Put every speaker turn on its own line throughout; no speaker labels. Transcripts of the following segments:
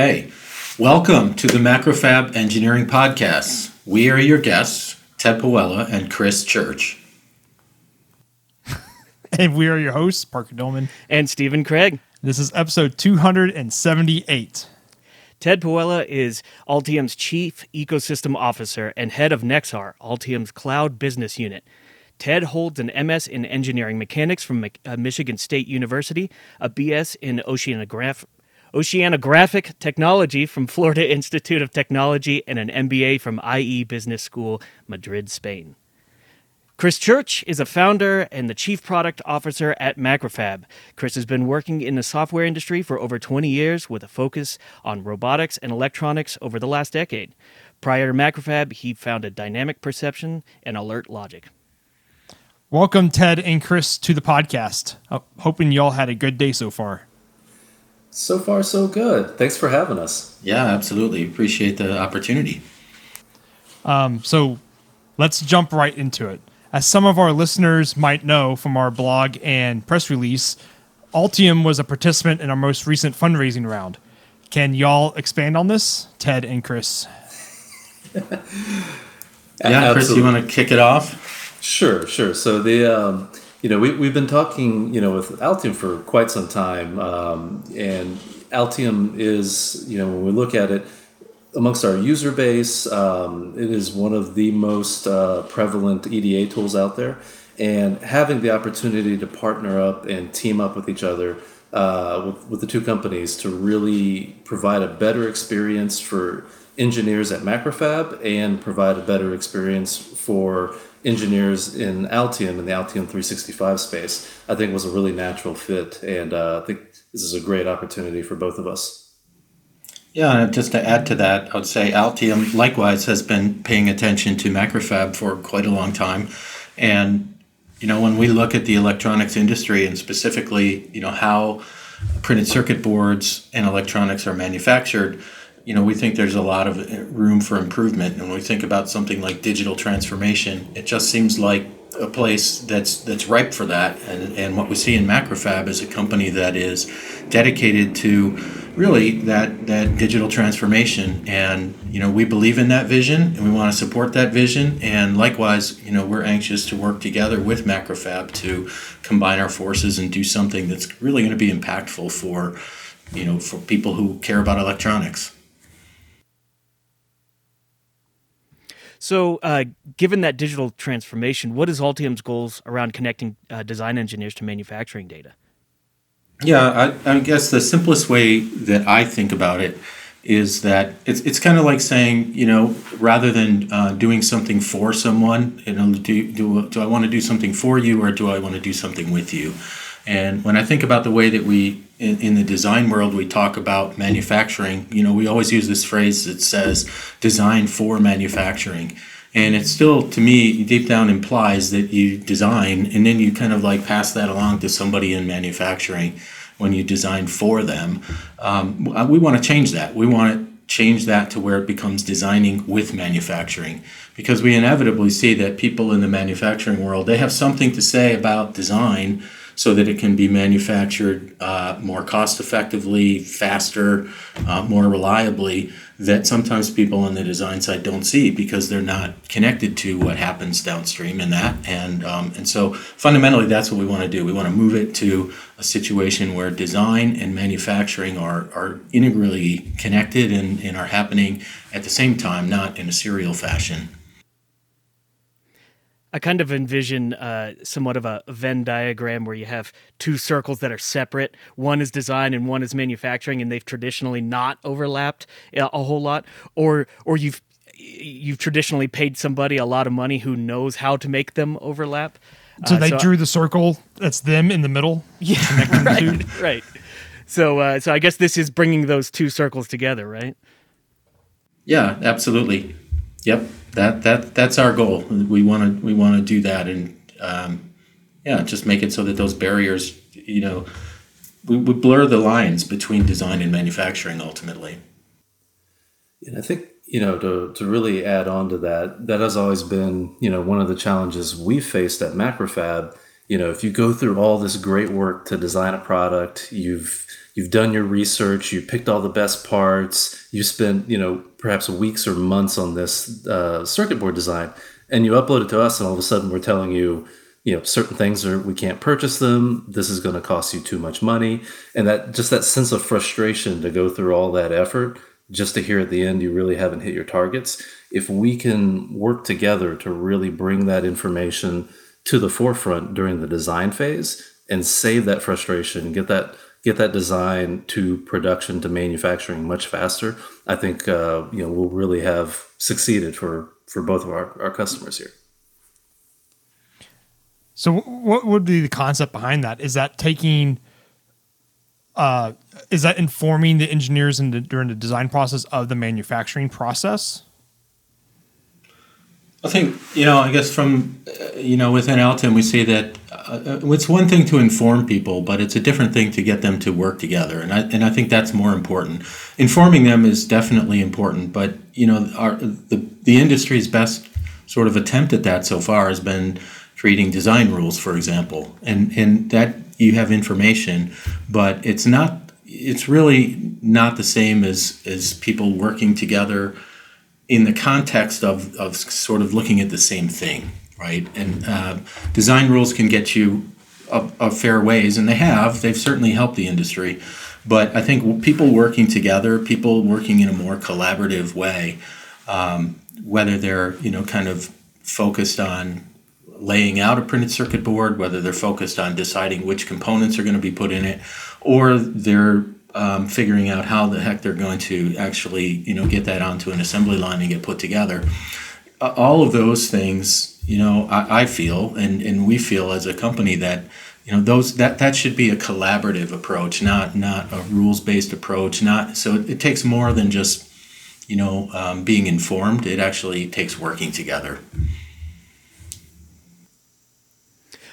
Okay, welcome to the Macrofab Engineering Podcast. We are your guests, Ted Pawela and Chris Church.
and we are your hosts, Parker Dillmann
and Stephen Kraig.
This is episode 278.
Ted Pawela is Altium's Chief Ecosystem Officer and head of Nexar, Altium's cloud business unit. Ted holds an MS in Engineering Mechanics from uh, Michigan State University, a BS in Oceanograph- Oceanographic Technology from Florida Institute of Technology, and an MBA from IE Business School, Madrid, Spain. Chris Church is a founder and the chief product officer at Macrofab. Chris has been working in the software industry for over 20 years with a focus on robotics and electronics over the last decade. Prior to Macrofab, he founded Dynamic Perception and Alert Logic.
Welcome, Ted and Chris, to the podcast. Uh, hoping y'all had a good day so far.
So far, so good. Thanks for having us.
Yeah, absolutely. Appreciate the opportunity.
Um, so let's jump right into it. As some of our listeners might know from our blog and press release, Altium was a participant in our most recent fundraising round. Can y'all expand on this, Ted and Chris?
yeah, Chris, you want to kick it off?
Sure, sure. So the um, you know we we've been talking you know with Altium for quite some time, um, and Altium is you know when we look at it amongst our user base, um, it is one of the most uh, prevalent EDA tools out there. And having the opportunity to partner up and team up with each other uh, with, with the two companies to really provide a better experience for engineers at Macrofab and provide a better experience for engineers in Altium in the Altium 365 space, I think was a really natural fit. And uh, I think this is a great opportunity for both of us.
Yeah, and just to add to that, I would say Altium likewise has been paying attention to Macrofab for quite a long time. And, you know, when we look at the electronics industry and specifically, you know, how printed circuit boards and electronics are manufactured, you know, we think there's a lot of uh, room for improvement. And when we think about something like digital transformation, it just seems like a place that's that's ripe for that. And, and what we see in Macrofab is a company that is dedicated to really that that digital transformation and you know we believe in that vision and we want to support that vision and likewise you know we're anxious to work together with macrofab to combine our forces and do something that's really going to be impactful for you know for people who care about electronics
So, uh, given that digital transformation, what is Altium's goals around connecting uh, design engineers to manufacturing data?
Yeah, I, I, guess the simplest way that I think about it is that it's it's kind of like saying, you know, rather than uh, doing something for someone, you know, do, do, do I want to do something for you or do I want to do something with you? And when I think about the way that we, in, in the design world, we talk about manufacturing, you know, we always use this phrase that says design for manufacturing. And it still, to me, deep down implies that you design and then you kind of like pass that along to somebody in manufacturing when you design for them. Um, we want to change that. We want to change that to where it becomes designing with manufacturing because we inevitably see that people in the manufacturing world they have something to say about design so that it can be manufactured uh, more cost effectively, faster, uh, more reliably, that sometimes people on the design side don't see because they're not connected to what happens downstream in that. And, um, and so fundamentally, that's what we want to do. We want to move it to a situation where design and manufacturing are, are integrally connected and, and are happening at the same time, not in a serial fashion.
I kind of envision uh, somewhat of a Venn diagram where you have two circles that are separate. One is design and one is manufacturing, and they've traditionally not overlapped a whole lot. Or, or you've you've traditionally paid somebody a lot of money who knows how to make them overlap.
So uh, they so drew the circle. That's them in the middle.
Yeah, right, right. So, uh, so I guess this is bringing those two circles together, right?
Yeah, absolutely. Yep that that that's our goal. We want to we want to do that, and um, yeah, just make it so that those barriers, you know, we, we blur the lines between design and manufacturing ultimately.
And I think you know to to really add on to that, that has always been you know one of the challenges we faced at Macrofab you know, if you go through all this great work to design a product, you've you've done your research, you picked all the best parts, you spent you know perhaps weeks or months on this uh, circuit board design, and you upload it to us, and all of a sudden we're telling you you know certain things are we can't purchase them this is going to cost you too much money and that just that sense of frustration to go through all that effort just to hear at the end you really haven't hit your targets. If we can work together to really bring that information to the forefront during the design phase and save that frustration get that get that design to production to manufacturing much faster i think uh, you know we'll really have succeeded for for both of our, our customers here
so, what would be the concept behind that? Is that taking, uh, is that informing the engineers in the, during the design process of the manufacturing process?
I think you know. I guess from uh, you know within Altium, we say that uh, it's one thing to inform people, but it's a different thing to get them to work together, and I and I think that's more important. Informing them is definitely important, but you know, our the the industry's best sort of attempt at that so far has been creating design rules, for example, and and that you have information, but it's not. It's really not the same as as people working together in the context of of sort of looking at the same thing, right? And uh, design rules can get you a, a fair ways, and they have. They've certainly helped the industry, but I think people working together, people working in a more collaborative way, um, whether they're you know kind of focused on laying out a printed circuit board, whether they're focused on deciding which components are going to be put in it, or they're um, figuring out how the heck they're going to actually, you know, get that onto an assembly line and get put together. Uh, all of those things, you know, I, I feel, and, and we feel as a company that, you know, those that that should be a collaborative approach, not not a rules based approach. Not so it, it, takes more than just, you know, um, being informed. It actually takes working together.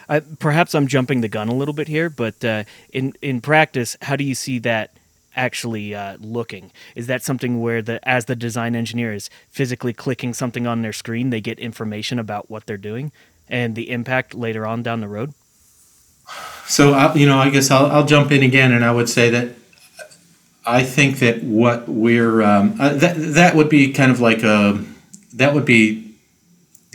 I, perhaps I'm jumping the gun a little bit here, but uh, in in practice, how do you see that actually uh, looking? Is that something where the as the design engineer is physically clicking something on their screen, they get information about what they're doing and the impact later on down the road?
So I, you know, I guess I'll, I'll jump in again, and I would say that I think that what we're um, uh, that that would be kind of like a that would be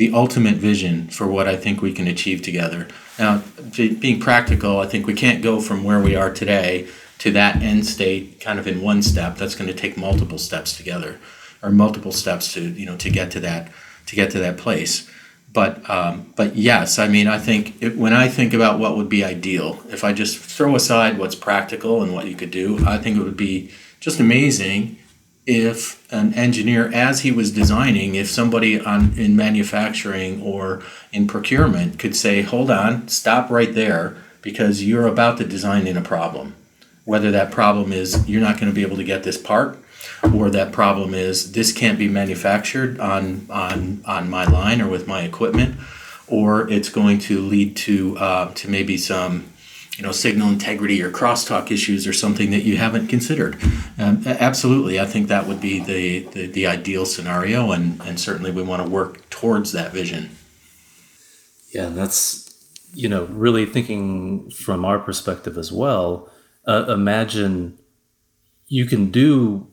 the ultimate vision for what I think we can achieve together. Now, being practical, I think we can't go from where we are today to that end state kind of in one step. That's going to take multiple steps together, or multiple steps to you know to get to that to get to that place. But um, but yes, I mean I think it, when I think about what would be ideal, if I just throw aside what's practical and what you could do, I think it would be just amazing if an engineer as he was designing if somebody on in manufacturing or in procurement could say hold on stop right there because you're about to design in a problem. Whether that problem is you're not going to be able to get this part or that problem is this can't be manufactured on on on my line or with my equipment or it's going to lead to uh, to maybe some you know signal integrity or crosstalk issues or something that you haven't considered. Um, absolutely, I think that would be the, the, the ideal scenario, and and certainly we want to work towards that vision.
Yeah, and that's you know really thinking from our perspective as well. Uh, imagine you can do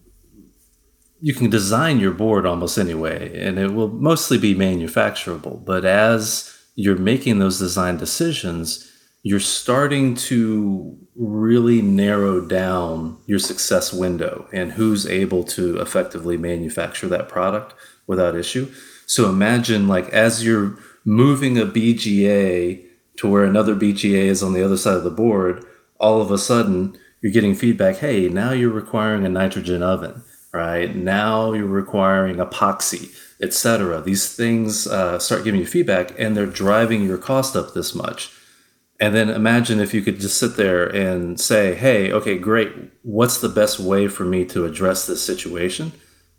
you can design your board almost anyway and it will mostly be manufacturable but as you're making those design decisions you're starting to really narrow down your success window and who's able to effectively manufacture that product without issue. So imagine like as you're moving a BGA to where another BGA is on the other side of the board, all of a sudden you're getting feedback, hey, now you're requiring a nitrogen oven, right? Now you're requiring epoxy, etc. These things uh, start giving you feedback and they're driving your cost up this much and then imagine if you could just sit there and say, hey, okay, great. What's the best way for me to address this situation?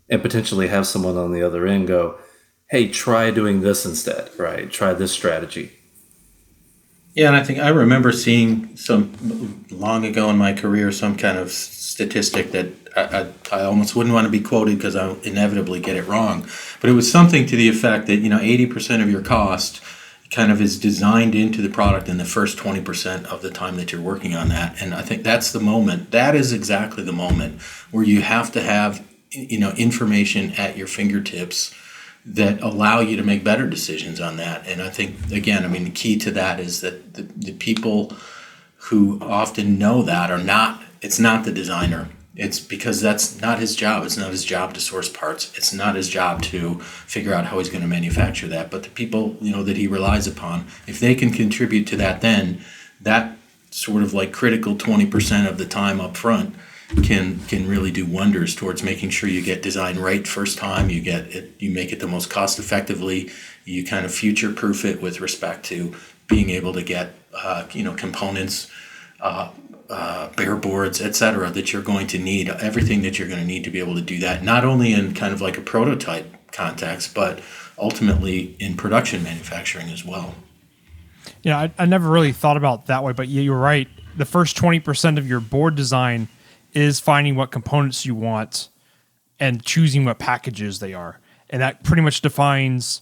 And potentially have someone on the other end go, hey, try doing this instead, right? Try this strategy.
Yeah, and I think I remember seeing some long ago in my career some kind of statistic that I, I, I almost wouldn't want to be quoted because I'll inevitably get it wrong. But it was something to the effect that, you know, 80% of your cost kind of is designed into the product in the first 20% of the time that you're working on that. And i think that's the moment that is exactly the moment where you have to have you know information at your fingertips that allow you to make better decisions on that. And i think again i mean the key to that is that the, the people who often know that are not it's not the designer it's because that's not his job. It's not his job to source parts. It's not his job to figure out how he's going to manufacture that. But the people, you know, that he relies upon, if they can contribute to that, then that sort of like critical 20% of the time up front can can really do wonders towards making sure you get design right first time you get it you make it the most cost effectively you kind of future proof it with respect to being able to get uh, you know components uh, uh, bare boards, etc., that you're going to need, everything that you're going to need to be able to do that, not only in kind of like a prototype context, but ultimately in production manufacturing as well.
Yeah, I, I never really thought about that way, but yeah, you're right. The first 20% of your board design is finding what components you want and choosing what packages they are. And that pretty much defines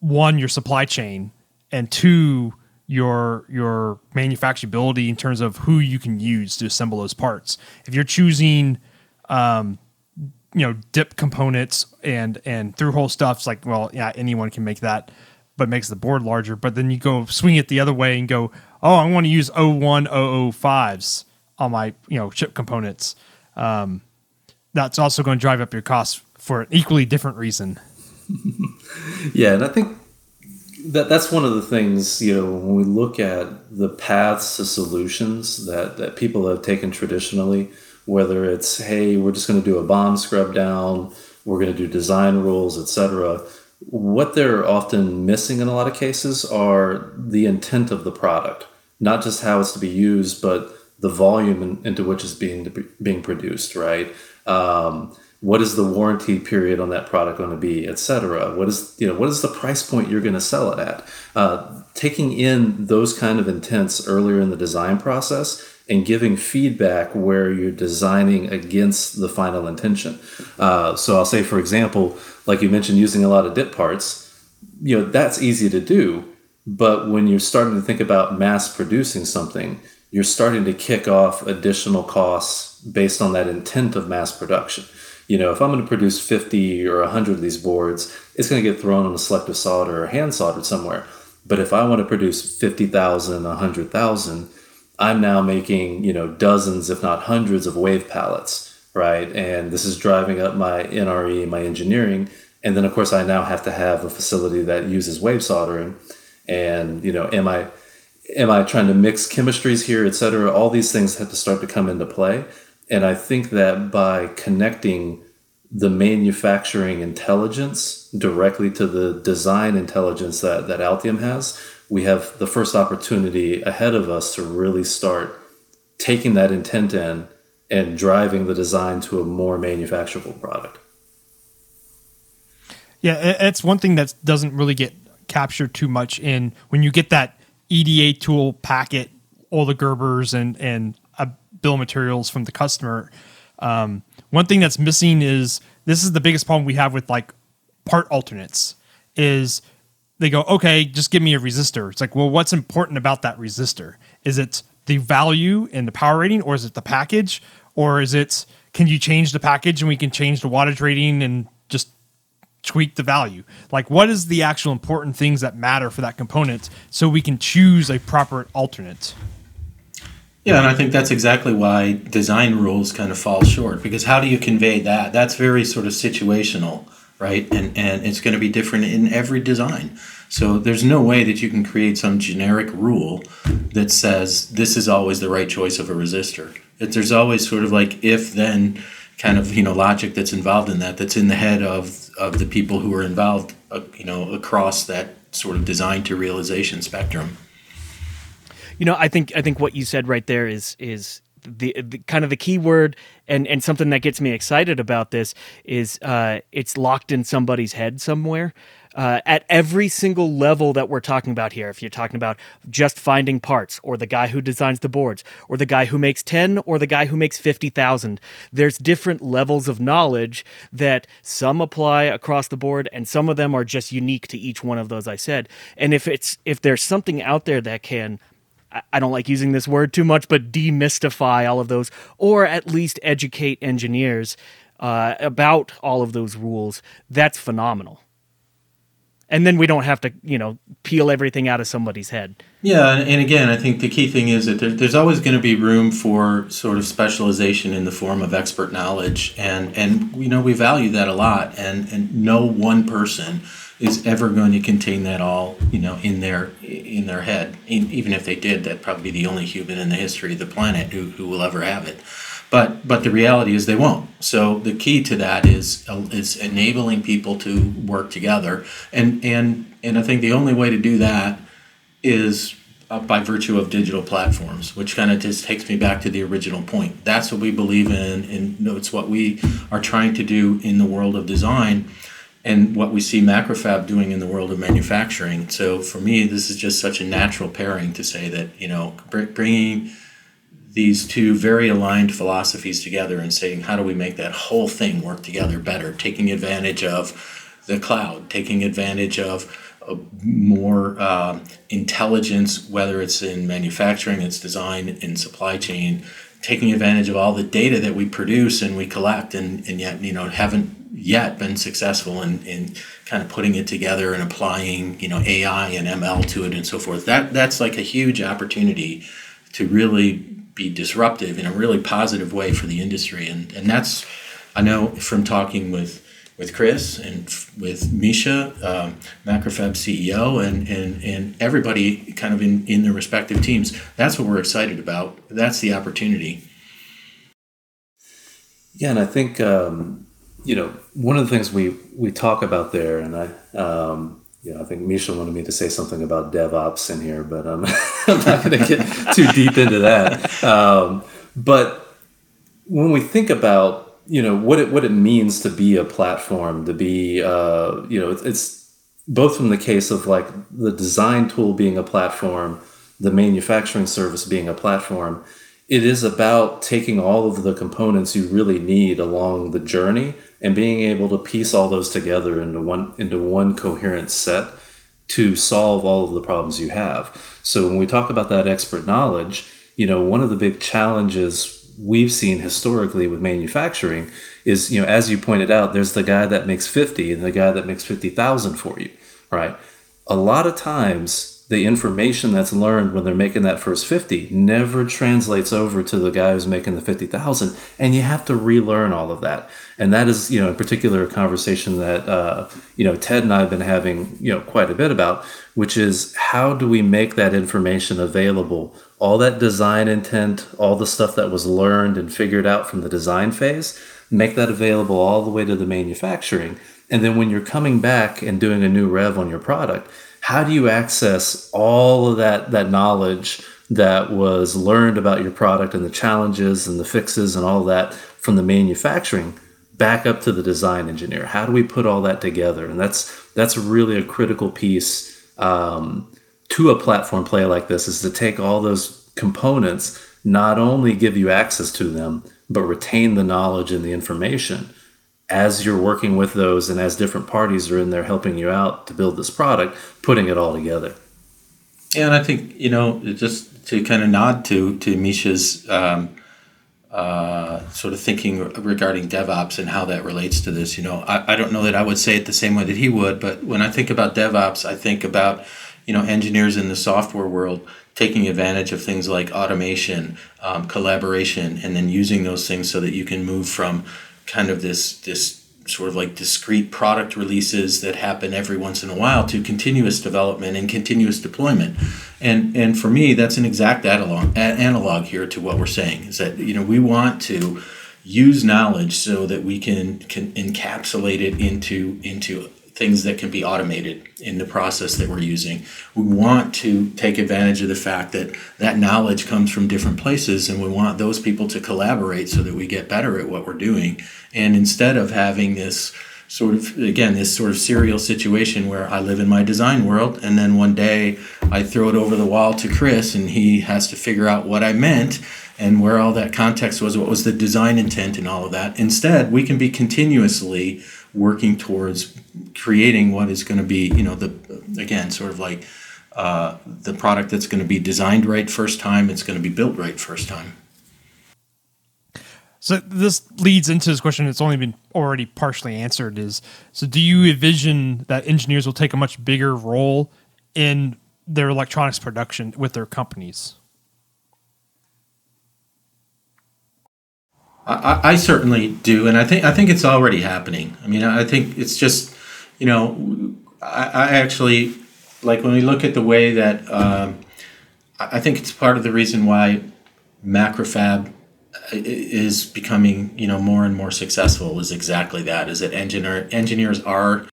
one, your supply chain, and two, your your manufacturability in terms of who you can use to assemble those parts. If you're choosing, um, you know, dip components and and through hole stuffs, like well, yeah, anyone can make that, but makes the board larger. But then you go swing it the other way and go, oh, I want to use 01, 005s on my you know chip components. Um, that's also going to drive up your costs for an equally different reason.
yeah, and I think that that's one of the things you know when we look at the paths to solutions that that people have taken traditionally whether it's hey we're just going to do a BOM scrub down we're going to do design rules etc what they're often missing in a lot of cases are the intent of the product not just how it's to be used but the volume in, into which it's being being produced right? Um, what is the warranty period on that product going to be, etc. What is you know what is the price point you're going to sell it at? Uh, taking in those kind of intents earlier in the design process and giving feedback where you're designing against the final intention. Uh, so I'll say, for example, like you mentioned, using a lot of dip parts. You know that's easy to do, but when you're starting to think about mass producing something, you're starting to kick off additional costs based on that intent of mass production you know, if I'm going to produce 50 or 100 of these boards, it's going to get thrown on a selective solder or hand soldered somewhere. But if I want to produce 50,000, 100,000, I'm now making, you know, dozens, if not hundreds of wave pallets, right? And this is driving up my NRE, my engineering. And then, of course, I now have to have a facility that uses wave soldering. And, you know, am I, am I trying to mix chemistries here, et cetera? All these things have to start to come into play. And I think that by connecting the manufacturing intelligence directly to the design intelligence that, that Altium has, we have the first opportunity ahead of us to really start taking that intent in and driving the design to a more manufacturable product.
Yeah, it's one thing that doesn't really get captured too much in when you get that EDA tool packet, all the Gerbers and and bill materials from the customer. Um, one thing that's missing is this is the biggest problem we have with like part alternates is they go, okay, just give me a resistor. It's like, well, what's important about that resistor? Is it the value and the power rating, or is it the package, or is it can you change the package and we can change the wattage rating and just tweak the value? Like, what is the actual important things that matter for that component so we can choose a proper alternate?
Yeah, and I think that's exactly why design rules kind of fall short because how do you convey that? That's very sort of situational, right? And and it's going to be different in every design. So there's no way that you can create some generic rule that says this is always the right choice of a resistor. That there's always sort of like if then kind of you know logic that's involved in that that's in the head of of the people who are involved uh, you know across that sort of design to realization spectrum.
You know, I think I think what you said right there is is the, the, kind of the key word and and something that gets me excited about this is uh, it's locked in somebody's head somewhere. Uh, at every single level that we're talking about here, if you're talking about just finding parts, or the guy who designs the boards, or the guy who makes 10, or the guy who makes 50,000, there's different levels of knowledge that some apply across the board, and some of them are just unique to each one of those I said. And if it's if there's something out there that can I don't like using this word too much, but demystify all of those, or at least educate engineers uh, about all of those rules. That's phenomenal. And then we don't have to, you know, peel everything out of somebody's head.
Yeah, and, again, I think the key thing is that there, there's always going to be room for sort of specialization in the form of expert knowledge, and and you know we value that a lot, and and no one person is ever going to contain that all you know in their in their head. Even if they did that'd probably be the only human in the history of the planet who, who will ever have it. But but the reality is they won't. So the key to that is is enabling people to work together. And and and i think the only way to do that is uh, by virtue of digital platforms which kind of just takes me back to the original point. That's what we believe in and it's what we are trying to do in the world of design and what we see Macrofab doing in the world of manufacturing. So for me, this is just such a natural pairing to say that you know bringing these two very aligned philosophies together and saying how do we make that whole thing work together better, taking advantage of the cloud, taking advantage of more uh, intelligence, whether it's in manufacturing, its design, in supply chain, taking advantage of all the data that we produce and we collect, and, and yet you know haven't yet been successful in, in kind of putting it together and applying you know AI and ML to it and so forth. That that's like a huge opportunity to really be disruptive in a really positive way for the industry, and and that's I know from talking with with Chris and with Misha, um, Macrofab CEO, and, and, and everybody kind of in, in their respective teams. That's what we're excited about. That's the opportunity.
Yeah, and I think um, you know, one of the things we we talk about there, and I, um, you know, I think Misha wanted me to say something about DevOps in here, but um, I'm not going to get too deep into that. Um, but when we think about, you know, what it what it means to be a platform, to be, uh, you know, it's, it's both from the case of like the design tool being a platform, the manufacturing service being a platform. It is about taking all of the components you really need along the journey and being able to piece all those together into one into one coherent set to solve all of the problems you have. So when we talk about that expert knowledge, you know, one of the big challenges we've seen historically with manufacturing is, you know, as you pointed out, there's the guy that makes 50 and the guy that makes 50,000 for you, right? A lot of times the information that's learned when they're making that first 50 never translates over to the guy who's making the 50,000 and you have to relearn all of that and that is you know in particular a conversation that uh, you know Ted and I have been having you know quite a bit about which is how do we make that information available? All that design intent all the stuff that was learned and figured out from the design phase make that available all the way to the manufacturing. And then when you're coming back and doing a new rev on your product how do you access all of that that knowledge that was learned about your product and the challenges and the fixes and all that from the manufacturing back up to the design engineer? How do we put all that together? And that's that's really a critical piece um, to a platform play like this is to take all those components not only give you access to them but retain the knowledge and the information as you're working with those and as different parties are in there helping you out to build this product, putting it all together.
Yeah, and I think you know just to kind of nod to to Misha's um, uh, sort of thinking regarding DevOps and how that relates to this. You know, I, I don't know that I would say it the same way that he would, but when I think about DevOps, I think about you know engineers in the software world taking advantage of things like automation, um, collaboration, and then using those things so that you can move from kind of this this sort of like discrete product releases that happen every once in a while to continuous development and continuous deployment. And and for me, that's an exact analog analog here to what we're saying is that you know we want to use knowledge so that we can can encapsulate it into into things that can be automated in the process that we're using. We want to take advantage of the fact that that knowledge comes from different places and we want those people to collaborate so that we get better at what we're doing. And instead of having this sort of again this sort of serial situation where I live in my design world and then one day I throw it over the wall to Chris and he has to figure out what I meant and where all that context was what was the design intent and all of that instead we can be continuously working towards creating what is going to be you know the again sort of like uh, the product that's going to be designed right first time it's going to be built right first time
so this leads into this question that's only been already partially answered is so do you envision that engineers will take a much bigger role in their electronics production with their companies?
I, I certainly do, and I think I think it's already happening. I mean, I think it's just, you know, I, I actually like when we look at the way that um, I think it's part of the reason why macrofab is becoming you know more and more successful is exactly that is that engineer engineers are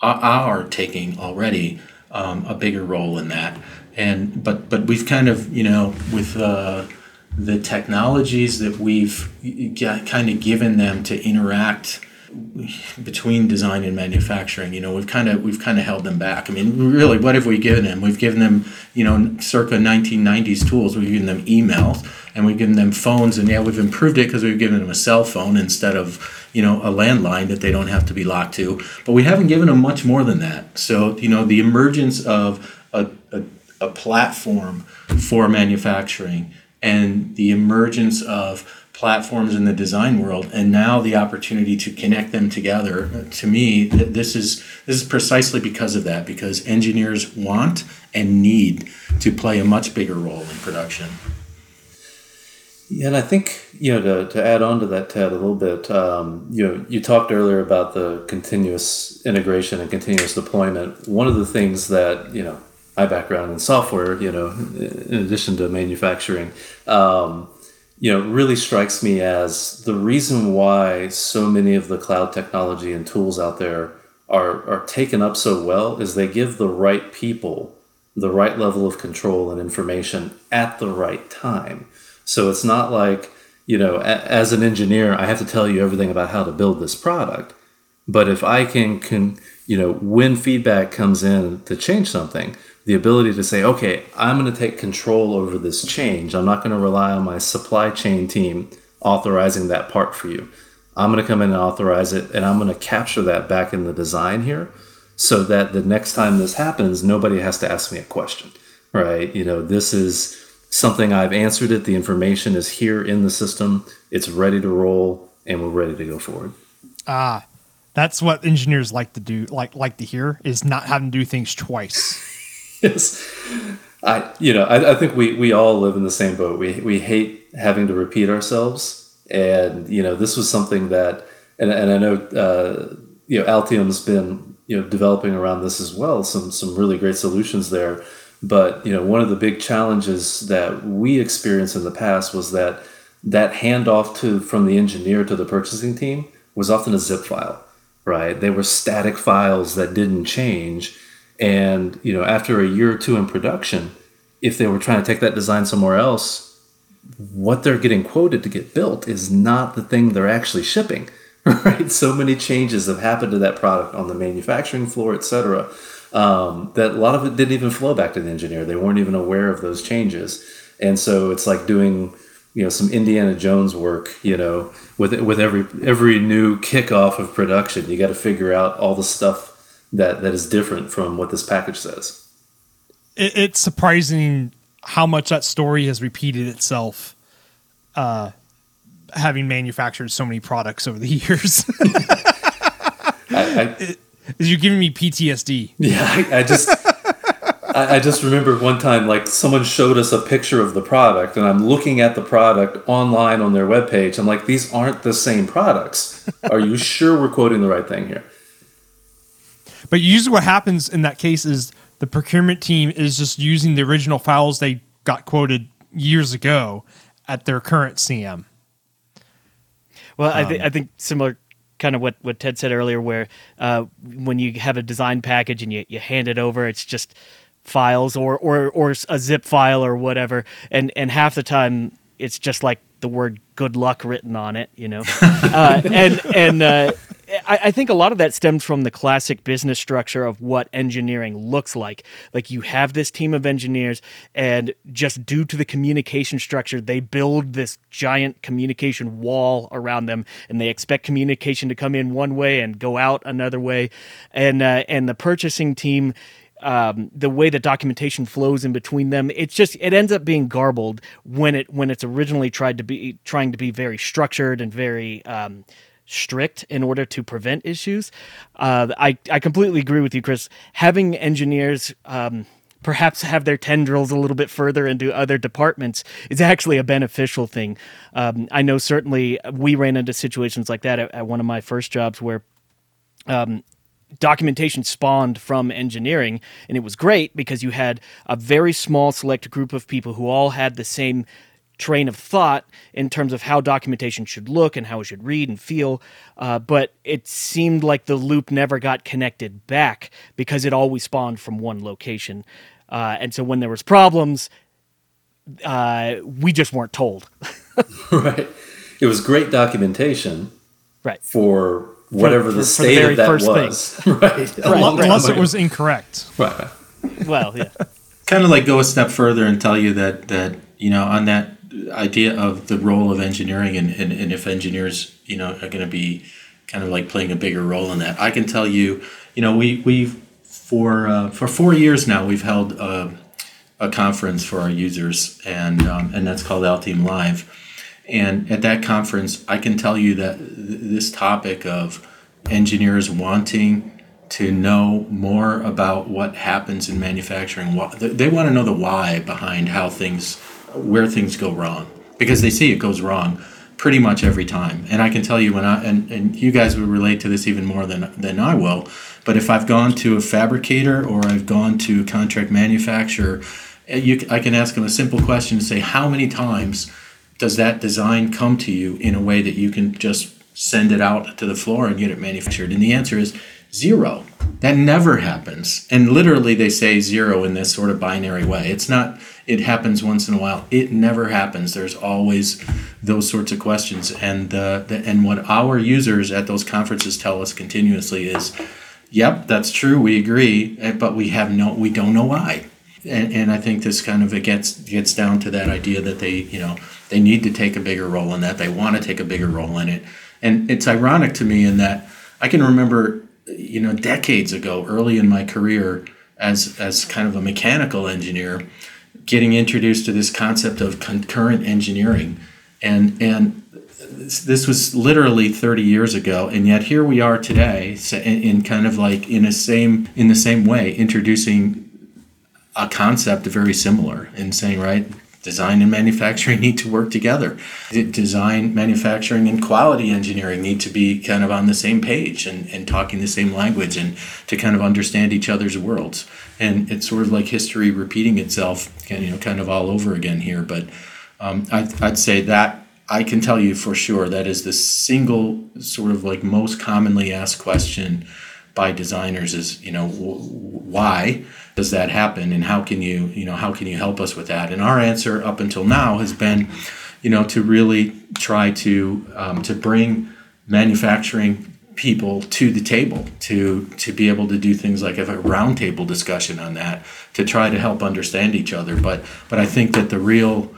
are taking already um, a bigger role in that and but but we've kind of you know with uh, the technologies that we've kind of given them to interact between design and manufacturing you know we've kind of we've kind of held them back. I mean really what have we given them? We've given them you know circa 1990s tools. We've given them emails and we've given them phones and yeah we've improved it because we've given them a cell phone instead of you know a landline that they don't have to be locked to. But we haven't given them much more than that. So you know the emergence of a, a, a platform for manufacturing and the emergence of platforms in the design world and now the opportunity to connect them together to me this is this is precisely because of that because engineers want and need to play a much bigger role in production
yeah, and I think you know to, to add on to that, Ted, a little bit. Um, you know, you talked earlier about the continuous integration and continuous deployment. One of the things that you know, my background in software, you know, in addition to manufacturing, um, you know, really strikes me as the reason why so many of the cloud technology and tools out there are, are taken up so well is they give the right people the right level of control and information at the right time. So it's not like, you know, as an engineer, I have to tell you everything about how to build this product. But if I can, can, you know, when feedback comes in to change something, the ability to say, okay, I'm going to take control over this change. I'm not going to rely on my supply chain team authorizing that part for you. I'm going to come in and authorize it, and I'm going to capture that back in the design here so that the next time this happens, nobody has to ask me a question, right? You know, this is something I've answered it. The information is here in the system, it's ready to roll, and we're ready to go forward.
Ah, that's what engineers like to do, like like to hear, is not having to do things twice.
yes. I, you know, I, I think we, we all live in the same boat. We, we hate having to repeat ourselves. And, you know, this was something that, and, and I know, uh, you know, Altium's been, you know, developing around this as well, some, some really great solutions there. But, you know, one of the big challenges that we experienced in the past was that that handoff to, from the engineer to the purchasing team was often a zip file, right? They were static files that didn't change and you know, after a year or two in production, if they were trying to take that design somewhere else, what they're getting quoted to get built is not the thing they're actually shipping. Right? So many changes have happened to that product on the manufacturing floor, et cetera, um, that a lot of it didn't even flow back to the engineer. They weren't even aware of those changes. And so it's like doing you know some Indiana Jones work, you know, with with every every new kickoff of production. You got to figure out all the stuff that that is different from what this package says.
It, it's surprising how much that story has repeated itself. Uh, having manufactured so many products over the years. I, I, you're giving me PTSD.
Yeah, I, I just I, I, just remember one time like someone showed us a picture of the product and I'm looking at the product online on their webpage. I'm like, these aren't the same products. Are you sure we're quoting the right thing here?
But usually, what happens in that case is the procurement team is just using the original files they got quoted years ago at their current CM.
Well, um, I, th- I think similar kind of what, what Ted said earlier, where uh, when you have a design package and you, you hand it over, it's just files or, or, or a zip file or whatever. And, and half the time it's just like the word good luck written on it, you know? uh, and, and, uh, I, I, think a lot of that stems from the classic business structure of what engineering looks like. Like you have this team of engineers, and just due to the communication structure, they build this giant communication wall around them, and they expect communication to come in one way and go out another way. And uh, and the purchasing team. Um, the way the documentation flows in between them, it's just it ends up being garbled when it when it's originally tried to be trying to be very structured and very um, strict in order to prevent issues. Uh, I, I completely agree with you, Chris. Having engineers um, perhaps have their tendrils a little bit further into other departments is actually a beneficial thing. Um, I know certainly we ran into situations like that at, at one of my first jobs where. Um, documentation spawned from engineering and it was great because you had a very small select group of people who all had the same train of thought in terms of how documentation should look and how it should read and feel. Uh, but it seemed like the loop never got connected back because it always spawned from one location. Uh, and so when there was problems, uh, we just weren't told.
right. It was great documentation.
Right.
For whatever for, the for, state for the of that was. right.
right. Unless it was incorrect.
Right.
Well, yeah.
kind of like go a step further and tell you that that you know on that idea of the role of engineering and, and, and if engineers, you know, are going to be kind of like playing a bigger role in that. I can tell you, you know, we we for uh, for four years now we've held a, a conference for our users, and um, and that's called Altium Live. And at that conference, I can tell you that th- this topic of engineers wanting to know more about what happens in manufacturing, they want to know the why behind how things where things go wrong because they see it goes wrong pretty much every time. And I can tell you when I and, and you guys would relate to this even more than than I will. But if I've gone to a fabricator or I've gone to a contract manufacturer, eh, you, I can ask them a simple question to say, how many times does that design come to you in a way that you can just send it out to the floor and get it manufactured? And the answer is zero. That never happens. And literally, they say zero in this sort of binary way. It's not it happens once in a while. It never happens. There's always those sorts of questions, and the, and what our users at those conferences tell us continuously is, "Yep, that's true. We agree, eh, but we have no, we don't know why." And, and I think this kind of it gets gets down to that idea that they you know they need to take a bigger role in that. They want to take a bigger role in it, and it's ironic to me in that I can remember you know decades ago, early in my career as as kind of a mechanical engineer getting introduced to this concept of concurrent engineering and and this was literally 30 years ago and yet here we are today in kind of like in a same in the same way introducing a concept very similar and saying right design and manufacturing need to work together design manufacturing and quality engineering need to be kind of on the same page and, and talking the same language and to kind of understand each other's worlds and it's sort of like history repeating itself, you know, kind of all over again here. But um, I'd, I'd say that I can tell you for sure that is the single sort of like most commonly asked question by designers is, you know, w- why does that happen, and how can you, you know, how can you help us with that? And our answer up until now has been, you know, to really try to um, to bring manufacturing people to the table to to be able to do things like have a roundtable discussion on that to try to help understand each other. But but I think that the real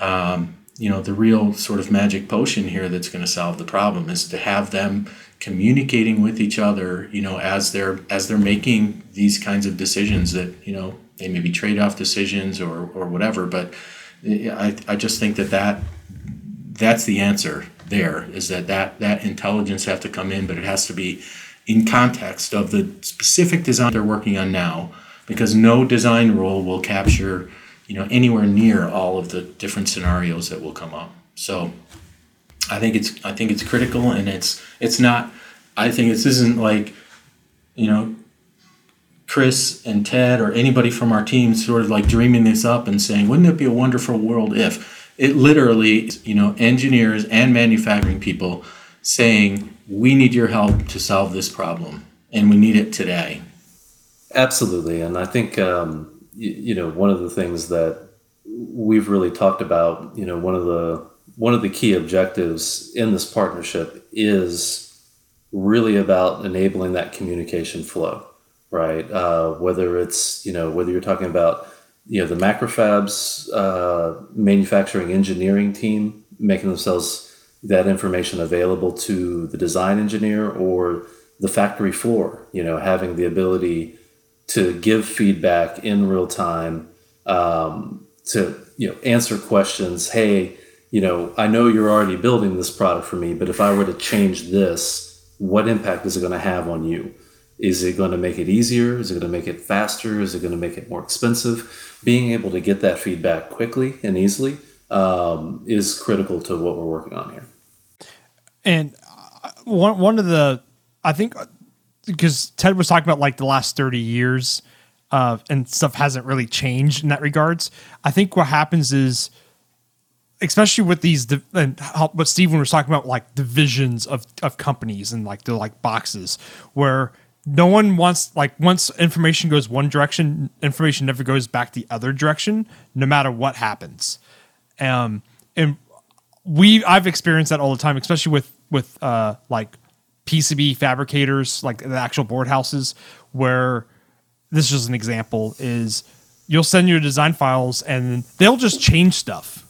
um, you know the real sort of magic potion here that's going to solve the problem is to have them communicating with each other you know as they're as they're making these kinds of decisions that you know they may be trade-off decisions or or whatever but I, I just think that that that's the answer there is that, that that intelligence have to come in but it has to be in context of the specific design they're working on now because no design rule will capture you know anywhere near all of the different scenarios that will come up. So i think it's i think it's critical and it's it's not i think this isn't like you know chris and ted or anybody from our team sort of like dreaming this up and saying wouldn't it be a wonderful world if it literally, you know, engineers and manufacturing people saying, we need your help to solve this problem, and we need it today.
Absolutely, and I think um, you, you know one of the things that we've really talked about. You know, one of the one of the key objectives in this partnership is really about enabling that communication flow, right? Uh, whether it's you know whether you're talking about you know the macrofabs uh, manufacturing engineering team making themselves that information available to the design engineer or the factory floor you know having the ability to give feedback in real time um, to you know answer questions hey you know i know you're already building this product for me but if i were to change this what impact is it going to have on you? Is it going to make it easier? Is it going to make it faster? Is it going to make it more expensive? Being able to get that feedback quickly and easily um, is critical to what we're working on here.
And uh, one one of the I think because Ted was talking about like the last thirty years, uh, and stuff hasn't really changed in that regards. I think what happens is, especially with these and how, what Stephen was talking about, like divisions of of companies and like the like boxes where no one wants like once information goes one direction, information never goes back the other direction, no matter what happens. Um, and we I've experienced that all the time, especially with with uh, like PCB fabricators, like the actual board houses, where this is an example is you'll send your design files and they'll just change stuff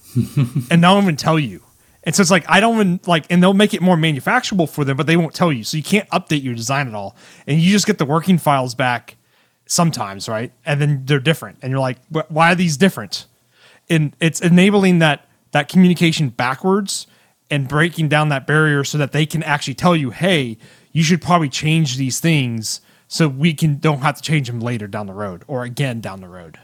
and not even tell you. And so it's like I don't even like, and they'll make it more manufacturable for them, but they won't tell you. So you can't update your design at all, and you just get the working files back sometimes, right? And then they're different, and you're like, why are these different? And it's enabling that that communication backwards and breaking down that barrier so that they can actually tell you, hey, you should probably change these things so we can don't have to change them later down the road or again down the road.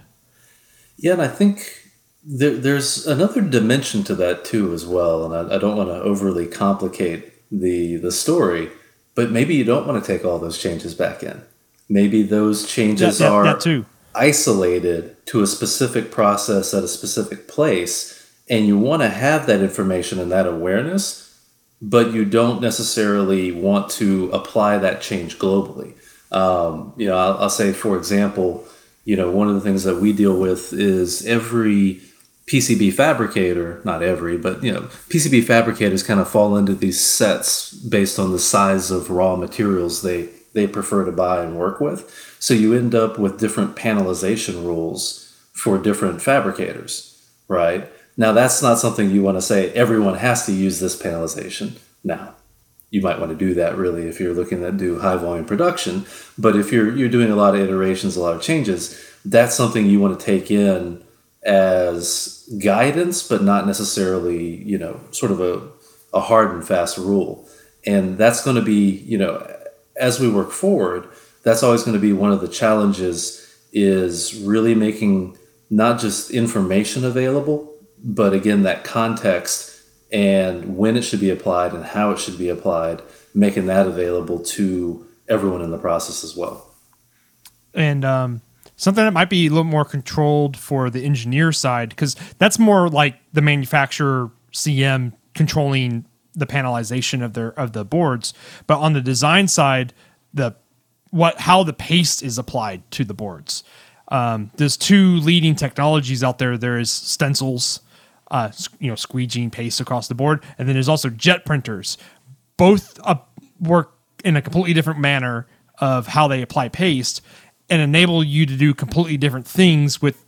Yeah, and I think there, there's another dimension to that too as well, and I, I don't want to overly complicate the the story, but maybe you don't want to take all those changes back in. Maybe those changes
that, that,
are
that
isolated to a specific process at a specific place and you want to have that information and that awareness, but you don't necessarily want to apply that change globally. Um, you know, I'll, I'll, say, for example, you know, one of the things that we deal with is every PCB fabricator, not every, but you know, PCB fabricators kind of fall into these sets based on the size of raw materials they they prefer to buy and work with. So you end up with different panelization rules for different fabricators, right? Now, that's not something you want to say everyone has to use this panelization. Now, you might want to do that really if you're looking to do high volume production. But if you're you're doing a lot of iterations, a lot of changes, that's something you want to take in as guidance, but not necessarily, you know, sort of a, a hard and fast rule. And that's going to be, you know, as we work forward, that's always going to be one of the challenges is really making not just information available, but again, that context and when it should be applied and how it should be applied, making that available to everyone in the process as well.
And um, something that might be a little more controlled for the engineer side, because that's more like the manufacturer CM controlling the panelization of their of the boards. But on the design side, the what how the paste is applied to the boards. Um, there's two leading technologies out there. There is stencils uh, you know, squeegeeing paste across the board. And then there's also jet printers. Both uh, work in a completely different manner of how they apply paste and enable you to do completely different things with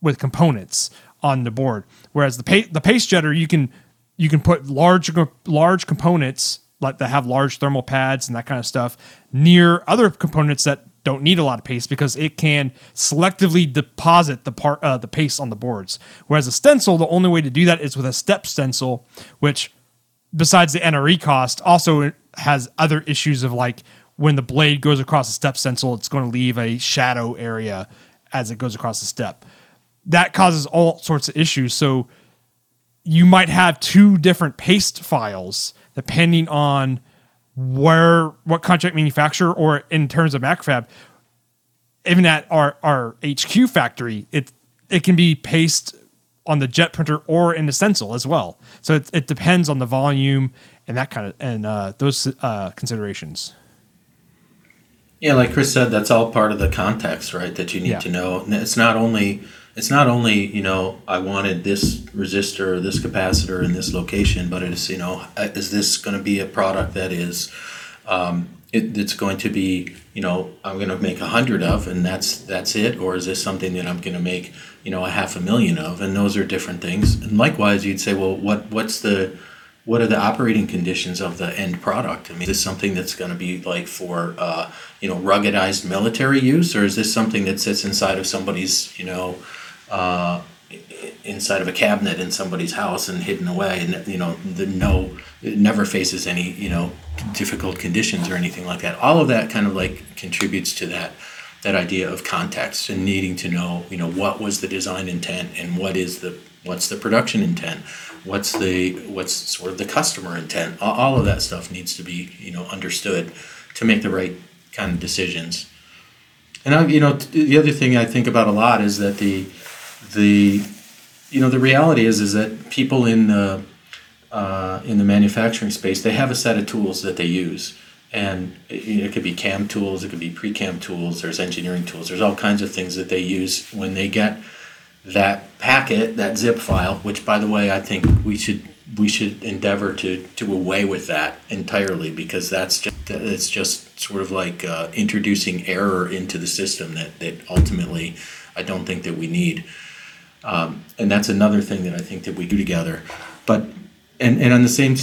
with components on the board. Whereas the pa- the paste jetter, you can you can put large large components like that have large thermal pads and that kind of stuff near other components that don't need a lot of paste because it can selectively deposit the part uh, the paste on the boards. Whereas a stencil, the only way to do that is with a step stencil, which besides the NRE cost, also has other issues of like when the blade goes across a step stencil, it's going to leave a shadow area as it goes across the step. That causes all sorts of issues. So you might have two different paste files depending on where what contract manufacturer or in terms of Macrofab, even at our our HQ factory, it it can be paste on the jet printer or in the stencil as well. So it, it depends on the volume and that kind of and uh, those uh, considerations.
Yeah, like Chris said, that's all part of the context, right? That you need
Yeah.
to know. It's not only it's not only you know I wanted this resistor, or this capacitor in this location, but it's you know uh, is this going to be a product that is um, it, it's going to be you know I'm going to make a hundred of, and that's that's it, or is this something that I'm going to make you know a half a million of? And those are different things. And likewise, you'd say, well, what what's the what are the operating conditions of the end product? I mean, is this something that's going to be like for uh, you know ruggedized military use, or is this something that sits inside of somebody's you know uh, inside of a cabinet in somebody's house and hidden away, and you know the no it never faces any you know difficult conditions or anything like that. All of that kind of like contributes to that that idea of context and needing to know you know what was the design intent and what is the what's the production intent what's the what's sort of the customer intent? All, of that stuff needs to be you know understood to make the right kind of decisions. And I, you know the other thing i think about a lot is that the the you know the reality is is that people in the uh, in the manufacturing space they have a set of tools that they use. And it, it could be cam tools it could be pre-cam tools there's engineering tools there's all kinds of things that they use when they get that packet that zip file which by the way i think we should we should endeavor to do away with that entirely because that's just it's just sort of like uh, introducing error into the system that that ultimately i don't think that we need um, and that's another thing that I think that we do together. But and, and on the same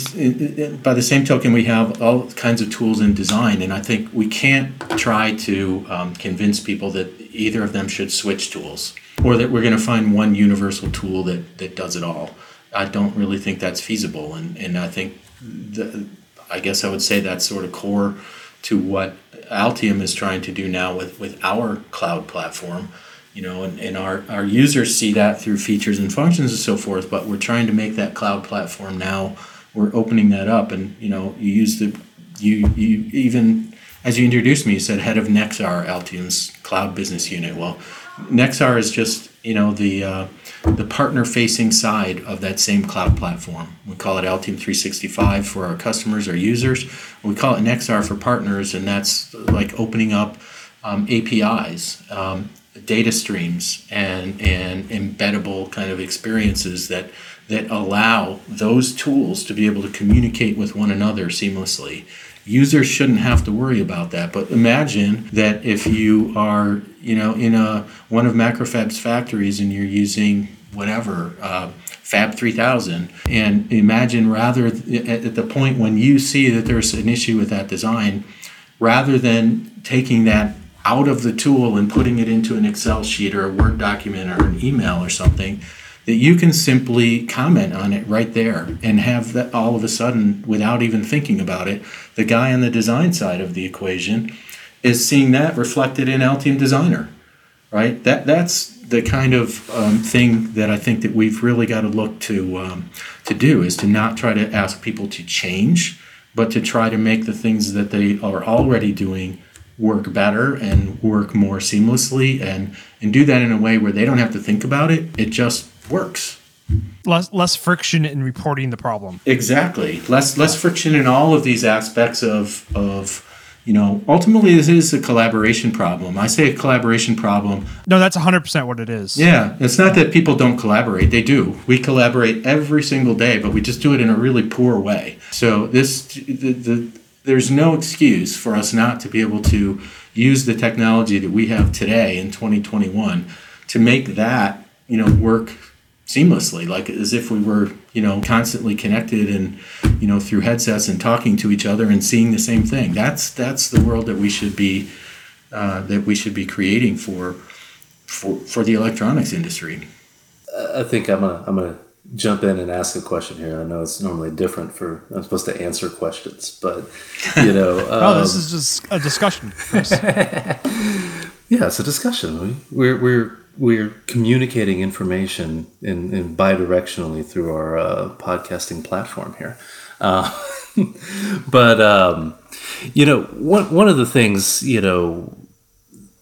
by the same token, we have all kinds of tools in design, and I think we can't try to um, convince people that either of them should switch tools or that we're going to find one universal tool that that does it all. I don't really think that's feasible, and and I think the, I guess I would say that's sort of core to what Altium is trying to do now with with our cloud platform you know, and, and our, our users see that through features and functions and so forth, but we're trying to make that cloud platform now, we're opening that up and, you know, you use the, you, you even, as you introduced me, you said head of Nexar, Altium's cloud business unit. Well, Nexar is just, you know, the, uh, the partner facing side of that same cloud platform. We call it Altium 365 for our customers, our users. We call it Nexar for partners, and that's like opening up um, APIs, um, data streams, and and embeddable kind of experiences that that allow those tools to be able to communicate with one another seamlessly. Users shouldn't have to worry about that. But imagine that if you are, you know, in a one of Macrofab's factories and you're using whatever uh, Fab 3000, and imagine rather at, at the point when you see that there's an issue with that design, rather than taking that out of the tool and putting it into an Excel sheet or a Word document or an email or something, that you can simply comment on it right there and have that all of a sudden, without even thinking about it, the guy on the design side of the equation is seeing that reflected in Altium Designer, right? That that's the kind of um, thing that I think that we've really got to look to um, to do is to not try to ask people to change, but to try to make the things that they are already doing work better and work more seamlessly and and do that in a way where they don't have to think about it it just works.
Less less friction in reporting the problem.
exactly. Less less friction in all of these aspects of of you know ultimately this is a collaboration problem. I say a collaboration problem.
No, that's 100% what it is.
yeah it's not that people don't collaborate. They do. We collaborate every single day but we just do it in a really poor way. So this the, the there's no excuse for us not to be able to use the technology that we have today in 2021 to make that you know work seamlessly like as if we were you know constantly connected and you know through headsets and talking to each other and seeing the same thing that's that's the world that we should be uh, that we should be creating for for for the electronics industry
I think I'm gonna I'm gonna jump in and ask a question here. I know it's normally different for I'm supposed to answer questions, but you know,
Oh,
um,
this is just a discussion. Chris.
yeah, it's a discussion. We, we're we're we're communicating information in, in bidirectionally through our uh, podcasting platform here. Uh, but um, you know, one one of the things you know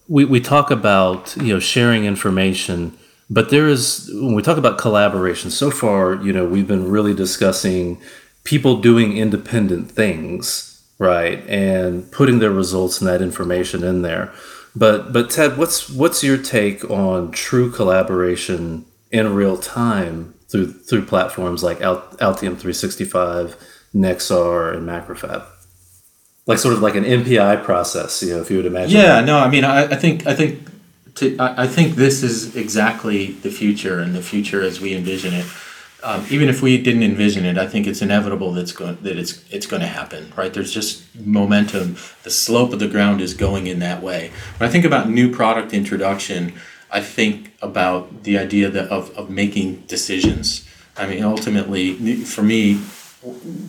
we, we talk about you know sharing information But there is when we talk about collaboration. So far, you know, we've been really discussing people doing independent things, right, and putting their results and that information in there. But but Ted, what's what's your take on true collaboration in real time through through platforms like Altium 365, Nexar, and Macrofab? Like sort of like an MPI process, you know, if you would imagine.
Yeah, that. no, I mean, I, I think I think to, I, I think this is exactly the future, and the future as we envision it. Um, even if we didn't envision it, I think it's inevitable that's going that it's it's going to happen, right? There's just momentum. The slope of the ground is going in that way. When I think about new product introduction, I think about the idea that of, of making decisions. I mean, ultimately, for me,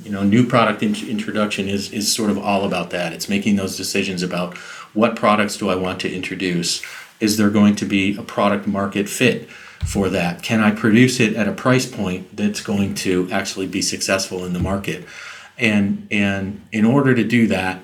you know, new product in- introduction is is sort of all about that. It's making those decisions about what products do I want to introduce. Is there going to be a product market fit? For that? Can I produce it at a price point that's going to actually be successful in the market? And and in order to do that,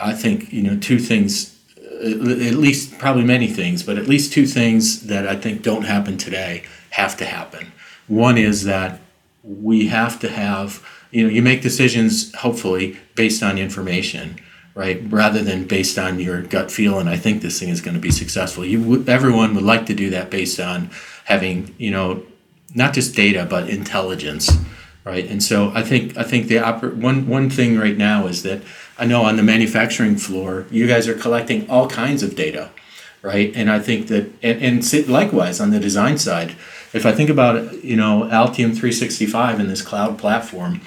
I think you know two things, at least probably many things, but at least two things that I think don't happen today have to happen. One is that we have to have you know you make decisions hopefully based on information right? Rather than based on your gut feel, and I think this thing is going to be successful. You everyone would like to do that based on having you know not just data but intelligence, right? And so I think I think the oper- one one thing right now is that I know on the manufacturing floor you guys are collecting all kinds of data, right? And I think that and, and likewise on the design side, if I think about you know Altium 365 and this cloud platform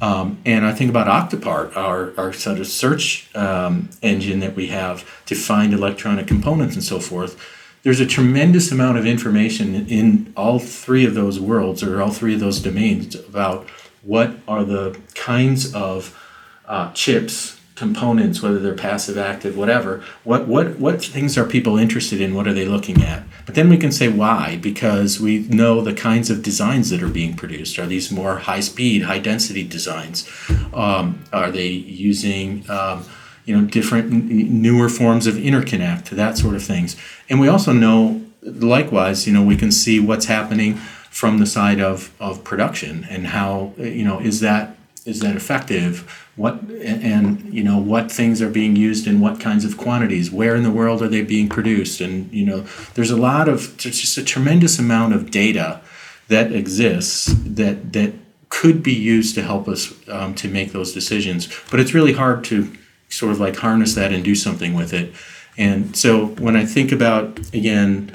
um, and I think about Octopart, our, our sort of search um, engine that we have to find electronic components and so forth. There's a tremendous amount of information in all three of those worlds or all three of those domains about what are the kinds of uh, chips components, whether they're passive, active, whatever. What what what things are people interested in? What are they looking at? But then we can say why, because we know the kinds of designs that are being produced. Are these more high speed, high density designs? Um, are they using um, you know different newer forms of interconnect, that sort of things? And we also know, likewise, you know, we can see what's happening from the side of, of production and how you know is that is that effective? What and you know what things are being used in what kinds of quantities? Where in the world are they being produced? And you know there's a lot of there's just a tremendous amount of data that exists that that could be used to help us um, to make those decisions. But it's really hard to sort of like harness that and do something with it. And so when i think about again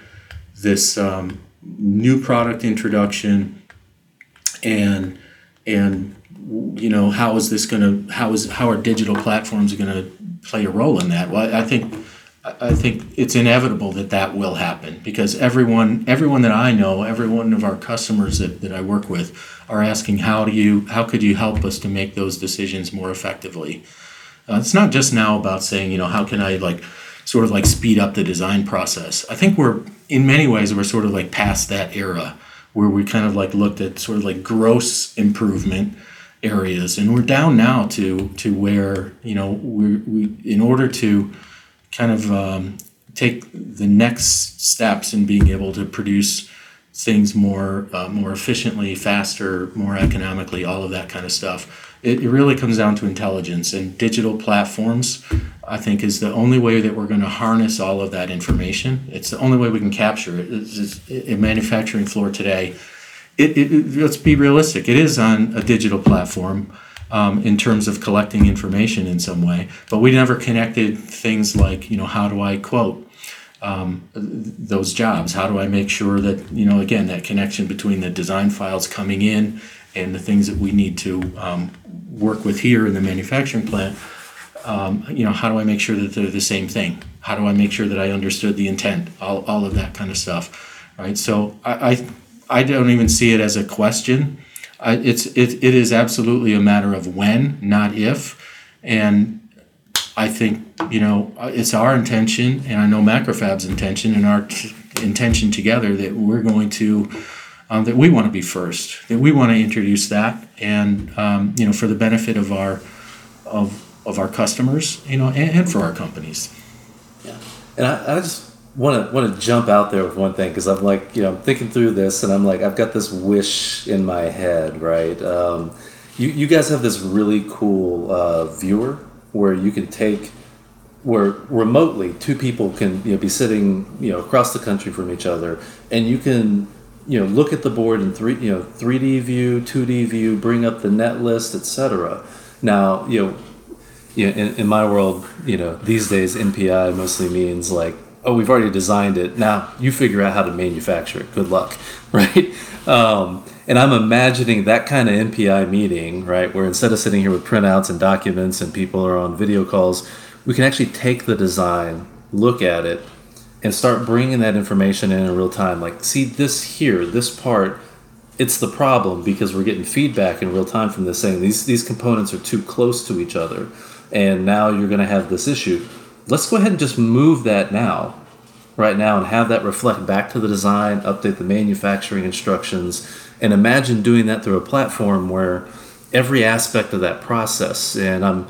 this um, new product introduction and and you know, how is this going to, how is, how are digital platforms going to play a role in that? Well, I think, I think it's inevitable that that will happen because everyone, everyone that I know, every one of our customers that, that I work with are asking, how do you, how could you help us to make those decisions more effectively? Uh, it's not just now about saying, you know, how can I like, sort of like speed up the design process. I think we're, in many ways, we're sort of like past that era where we kind of like looked at sort of like gross improvement areas, and we're down now to to where you know we we in order to kind of um, take the next steps in being able to produce things more uh, more efficiently, faster, more economically, all of that kind of stuff. It, it really comes down to intelligence and digital platforms. I think is the only way that we're going to harness all of that information. It's the only way we can capture it. It's, it's, a manufacturing floor today it, it, let's be realistic. It is on a digital platform um, in terms of collecting information in some way, but we never connected things like you know how do I quote um, those jobs? How do I make sure that you know again that connection between the design files coming in and the things that we need to um, work with here in the manufacturing plant? Um, you know how do I make sure that they're the same thing? How do I make sure that I understood the intent? All, all of that kind of stuff, right? So I, I I don't even see it as a question. It's it, it is absolutely a matter of when, not if, and I think you know it's our intention, and I know Macrofab's intention, and our t- intention together that we're going to um, that we want to be first, that we want to introduce that, and um, you know for the benefit of our of of our customers, you know, and, and for our companies.
Yeah, and I, I just want to want to jump out there with one thing because I'm like, you know, I'm thinking through this, and I'm like, I've got this wish in my head, right? Um, you you guys have this really cool uh, viewer where you can take where remotely two people can you know be sitting you know across the country from each other, and you can you know look at the board in three you know 3D view, 2D view, bring up the net list, etc. Now you know. Know, in, in my world, you know, these days NPI mostly means like oh, we've already designed it. Now you figure out how to manufacture it. Good luck, right? Um, and I'm imagining that kind of NPI meeting, right, where instead of sitting here with printouts and documents and people are on video calls, we can actually take the design, look at it, and start bringing that information in in real time. Like, see this here, this part, it's the problem because we're getting feedback in real time from this saying these these components are too close to each other, and now you're going to have this issue let's go ahead and just move that now, right now, and have that reflect back to the design, update the manufacturing instructions, and imagine doing that through a platform where every aspect of that process, and I'm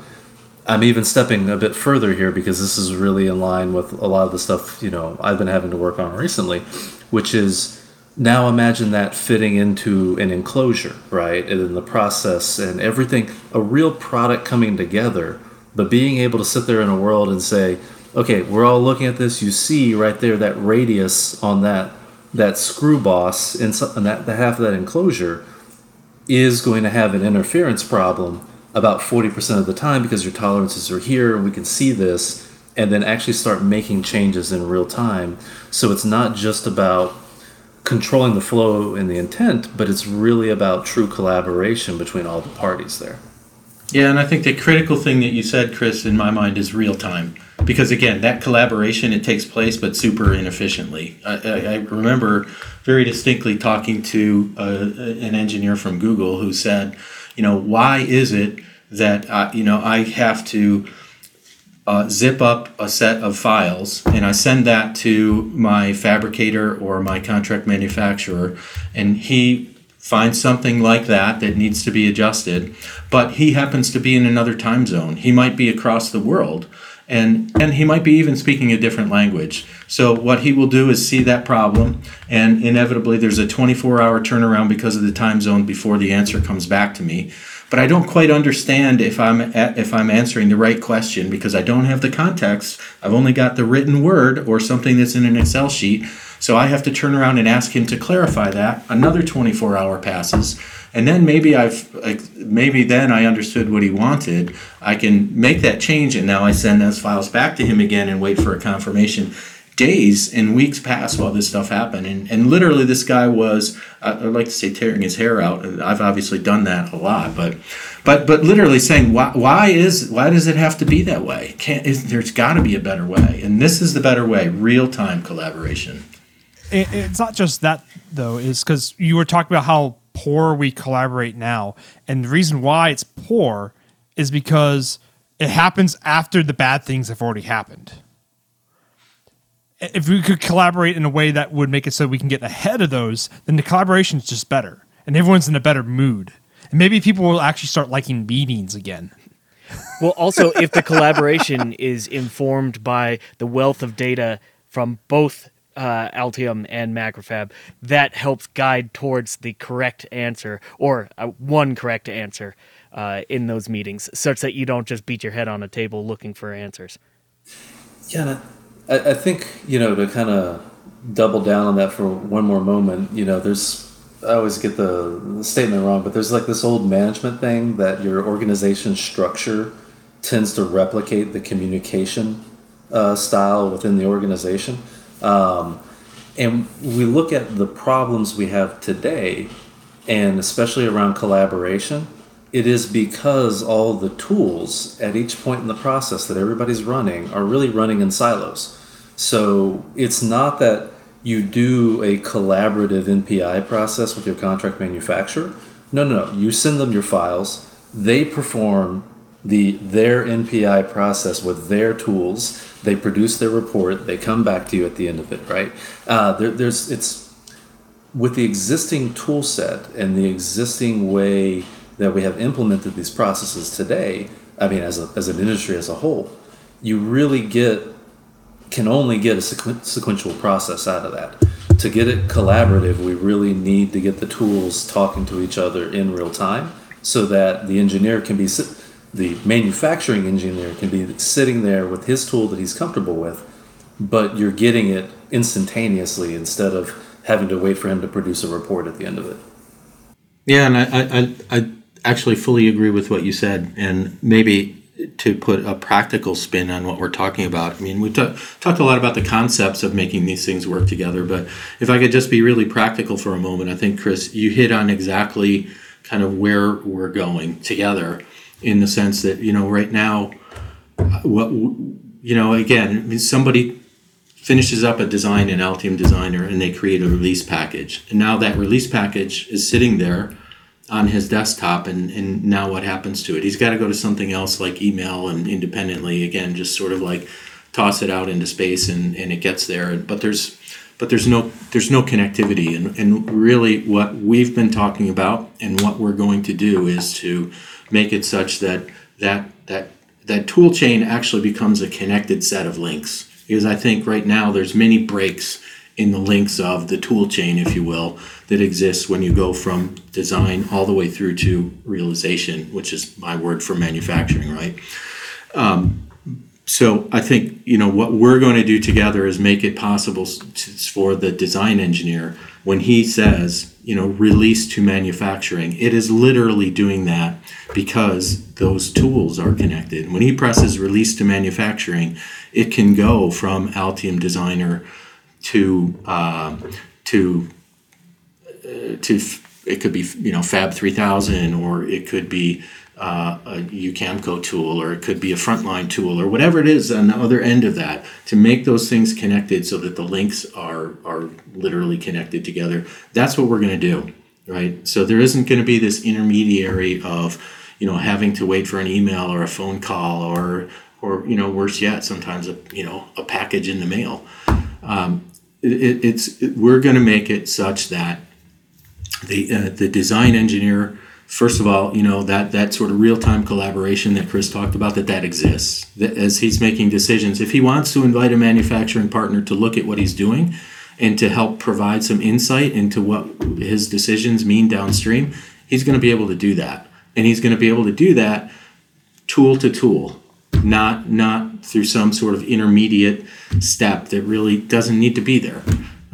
I'm even stepping a bit further here because this is really in line with a lot of the stuff you know I've been having to work on recently, which is now imagine that fitting into an enclosure, right? And in the process and everything, a real product coming together but being able to sit there in a world and say, okay, we're all looking at this. You see right there that radius on that that screw boss and that the half of that enclosure is going to have an interference problem about 40% of the time because your tolerances are here and we can see this and then actually start making changes in real time. So it's not just about controlling the flow and the intent, but it's really about true collaboration between all the parties there.
Yeah, and I think the critical thing that you said, Chris, in my mind, is real time. Because again, that collaboration it takes place, but super inefficiently. I, I, remember very distinctly talking to uh, an engineer from Google who said, you know, why is it that you know I have to uh, zip up a set of files and I send that to my fabricator or my contract manufacturer, and he find something like that that needs to be adjusted but he happens to be in another time zone he might be across the world and and he might be even speaking a different language so what he will do is see that problem and inevitably there's a 24 hour turnaround because of the time zone before the answer comes back to me but I don't quite understand if I'm if I'm answering the right question because I don't have the context. I've only got the written word or something that's in an Excel sheet. So I have to turn around and ask him to clarify that. Another 24 hour passes. And then maybe I've maybe then I understood what he wanted. I can make that change and now I send those files back to him again and wait for a confirmation. Days and weeks pass while this stuff happened, and, and literally this guy was I'd like to say tearing his hair out. I've obviously done that a lot, but but but literally saying why why is why does it have to be that way? Can't is, there's got to be a better way, and this is the better way: real time collaboration
it, it's not just that though. Is because you were talking about how poor we collaborate now, and the reason why it's poor is because it happens after the bad things have already happened. If we could collaborate in a way that would make it so we can get ahead of those, then the collaboration is just better, and everyone's in a better mood. And maybe people will actually start liking meetings again.
Well, also, if the collaboration is informed by the wealth of data from both uh, Altium and Macrofab, that helps guide towards the correct answer or uh, one correct answer uh, in those meetings, such that you don't just beat your head on a table looking for answers.
Yeah, I, I think you know to kind of double down on that for one more moment. You know, there's I always get the, statement wrong, but there's like this old management thing that your organization structure tends to replicate the communication uh, style within the organization. Um, and we look at the problems we have today, and especially around collaboration, it is because all the tools at each point in the process that everybody's running are really running in silos. So it's not that you do a collaborative NPI process with your contract manufacturer. No, no, no. You send them your files. They perform the their NPI process with their tools they produce their report. They come back to you at the end of it, right? Uh, there, there's it's with the existing tool set and the existing way that we have implemented these processes today. I mean, as a, as an industry as a whole, you really get can only get a sequ- sequential process out of that. To get it collaborative, we really need to get the tools talking to each other in real time so that the engineer can be, the manufacturing engineer can be sitting there with his tool that he's comfortable with, but you're getting it instantaneously instead of having to wait for him to produce a report at the end of it.
Yeah, and I, I, I actually fully agree with what you said, and maybe to put a practical spin on what we're talking about. I mean, we t- talked a lot about the concepts of making these things work together, but if I could just be really practical for a moment, I think Chris, you hit on exactly kind of where we're going together, in the sense that you know right now, what you know again, somebody finishes up a design in Altium Designer and they create a release package. And now that release package is sitting there on his desktop and, and now what happens to it? He's got to go to something else like email and independently again just sort of like toss it out into space and, and it gets there. But there's but there's no there's no connectivity and, and really what we've been talking about and what we're going to do is to make it such that that that that tool chain actually becomes a connected set of links because I think right now there's many breaks in the links of the tool chain, if you will, that exists when you go from design all the way through to realization, which is my word for manufacturing, right? Um, so I think you know what we're going to do together is make it possible for the design engineer when he says you know release to manufacturing. It is literally doing that because those tools are connected. When he presses release to manufacturing it can go from Altium Designer to uh, to uh, to it could be you know Fab 3000 or it could be uh, a UCAMCO tool or it could be a frontline tool or whatever it is on the other end of that to make those things connected so that the links are are literally connected together. That's what we're going to do, right? So there isn't going to be this intermediary of you know having to wait for an email or a phone call or or you know worse yet sometimes a you know a package in the mail. Um, it, it's it, we're going to make it such that the uh, the design engineer first of all, you know that that sort of real time collaboration that Chris talked about that that exists that as he's making decisions. If he wants to invite a manufacturing partner to look at what he's doing and to help provide some insight into what his decisions mean downstream, he's going to be able to do that, and he's going to be able to do that tool to tool, not not through some sort of intermediate step that really doesn't need to be there.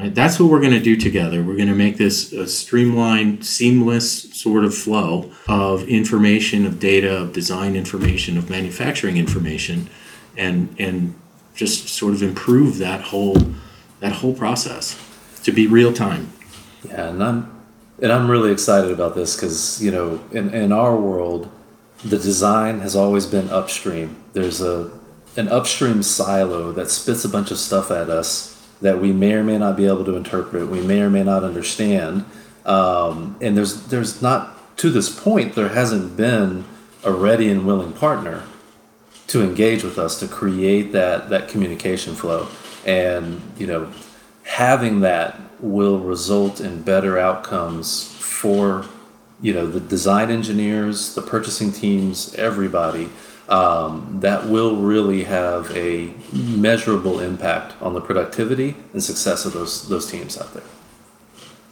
Right? That's what we're going to do together. We're going to make this a streamlined, seamless sort of flow of information, of data, of design information, of manufacturing information, and and just sort of improve that whole that whole process to be real time.
Yeah, and I'm and I'm really excited about this because you know in in our world, the design has always been upstream. There's a an upstream silo that spits a bunch of stuff at us that we may or may not be able to interpret, we may or may not understand. Um, and there's there's not to this point there hasn't been a ready and willing partner to engage with us to create that that communication flow. And you know, having that will result in better outcomes for you know the design engineers, the purchasing teams, everybody um, that will really have a measurable impact on the productivity and success of those those teams out there.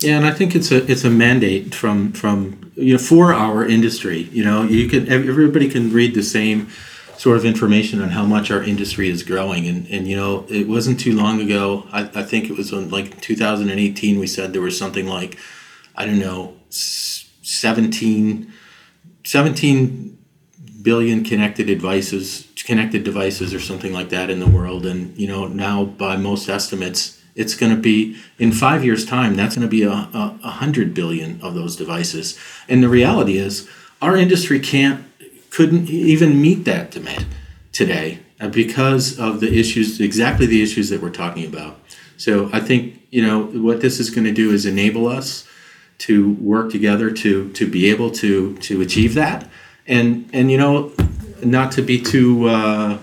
Yeah, and I think it's a it's a mandate from from you know for our industry. You know, you can everybody can read the same sort of information on how much our industry is growing, and and you know it wasn't too long ago. I, I think it was in like 2018. We said there was something like I don't know 17 17 billion connected devices connected devices or something like that in the world. And you know now by most estimates it's going to be in five years time that's going to be a, a, a hundred billion of those devices. And the reality is our industry can't couldn't even meet that demand today because of the issues exactly the issues that we're talking about. So i think you know what this is going to do is enable us to work together to to be able to to achieve that and and you know, not to be too uh,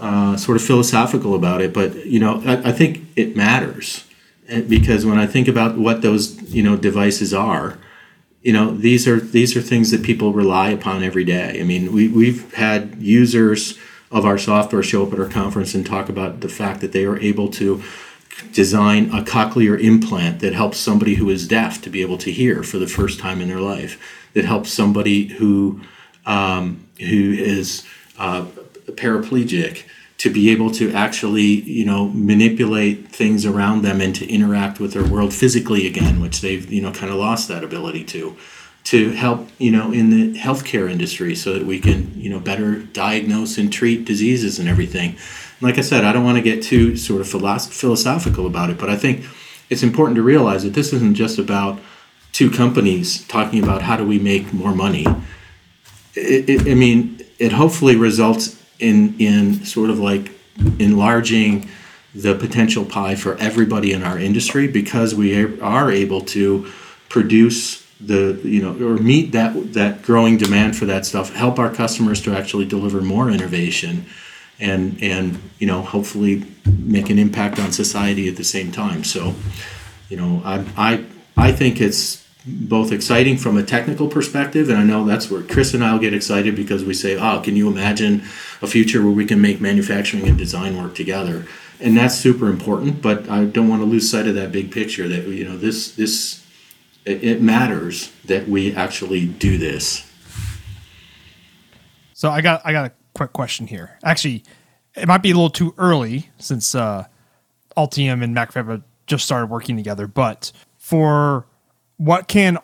uh, sort of philosophical about it, but you know, I, I think it matters because when I think about what those you know devices are, you know, these are these are things that people rely upon every day. I mean, we we've had users of our software show up at our conference and talk about the fact that they are able to design a cochlear implant that helps somebody who is deaf to be able to hear for the first time in their life. That helps somebody who um, who is uh, paraplegic to be able to actually you know manipulate things around them and to interact with their world physically again, which they've you know kind of lost that ability to to help you know in the healthcare industry so that we can you know better diagnose and treat diseases and everything. Like i said i don't want to get too sort of philosophical about it but i think it's important to realize that this isn't just about two companies talking about how do we make more money it, it, i mean it hopefully results in in sort of like enlarging the potential pie for everybody in our industry because we are able to produce the you know or meet that that growing demand for that stuff help our customers to actually deliver more innovation and and you know hopefully make an impact on society at the same time. So you know i i i think it's both exciting from a technical perspective and i know that's where chris and i'll get excited because we say oh can you imagine a future where we can make manufacturing and design work together and that's super important but i don't want to lose sight of that big picture that you know this this it, it matters that we actually do this.
So I got I got a quick question here. Actually, it might be a little too early since uh, Altium and MacroFab have just started working together. But for what can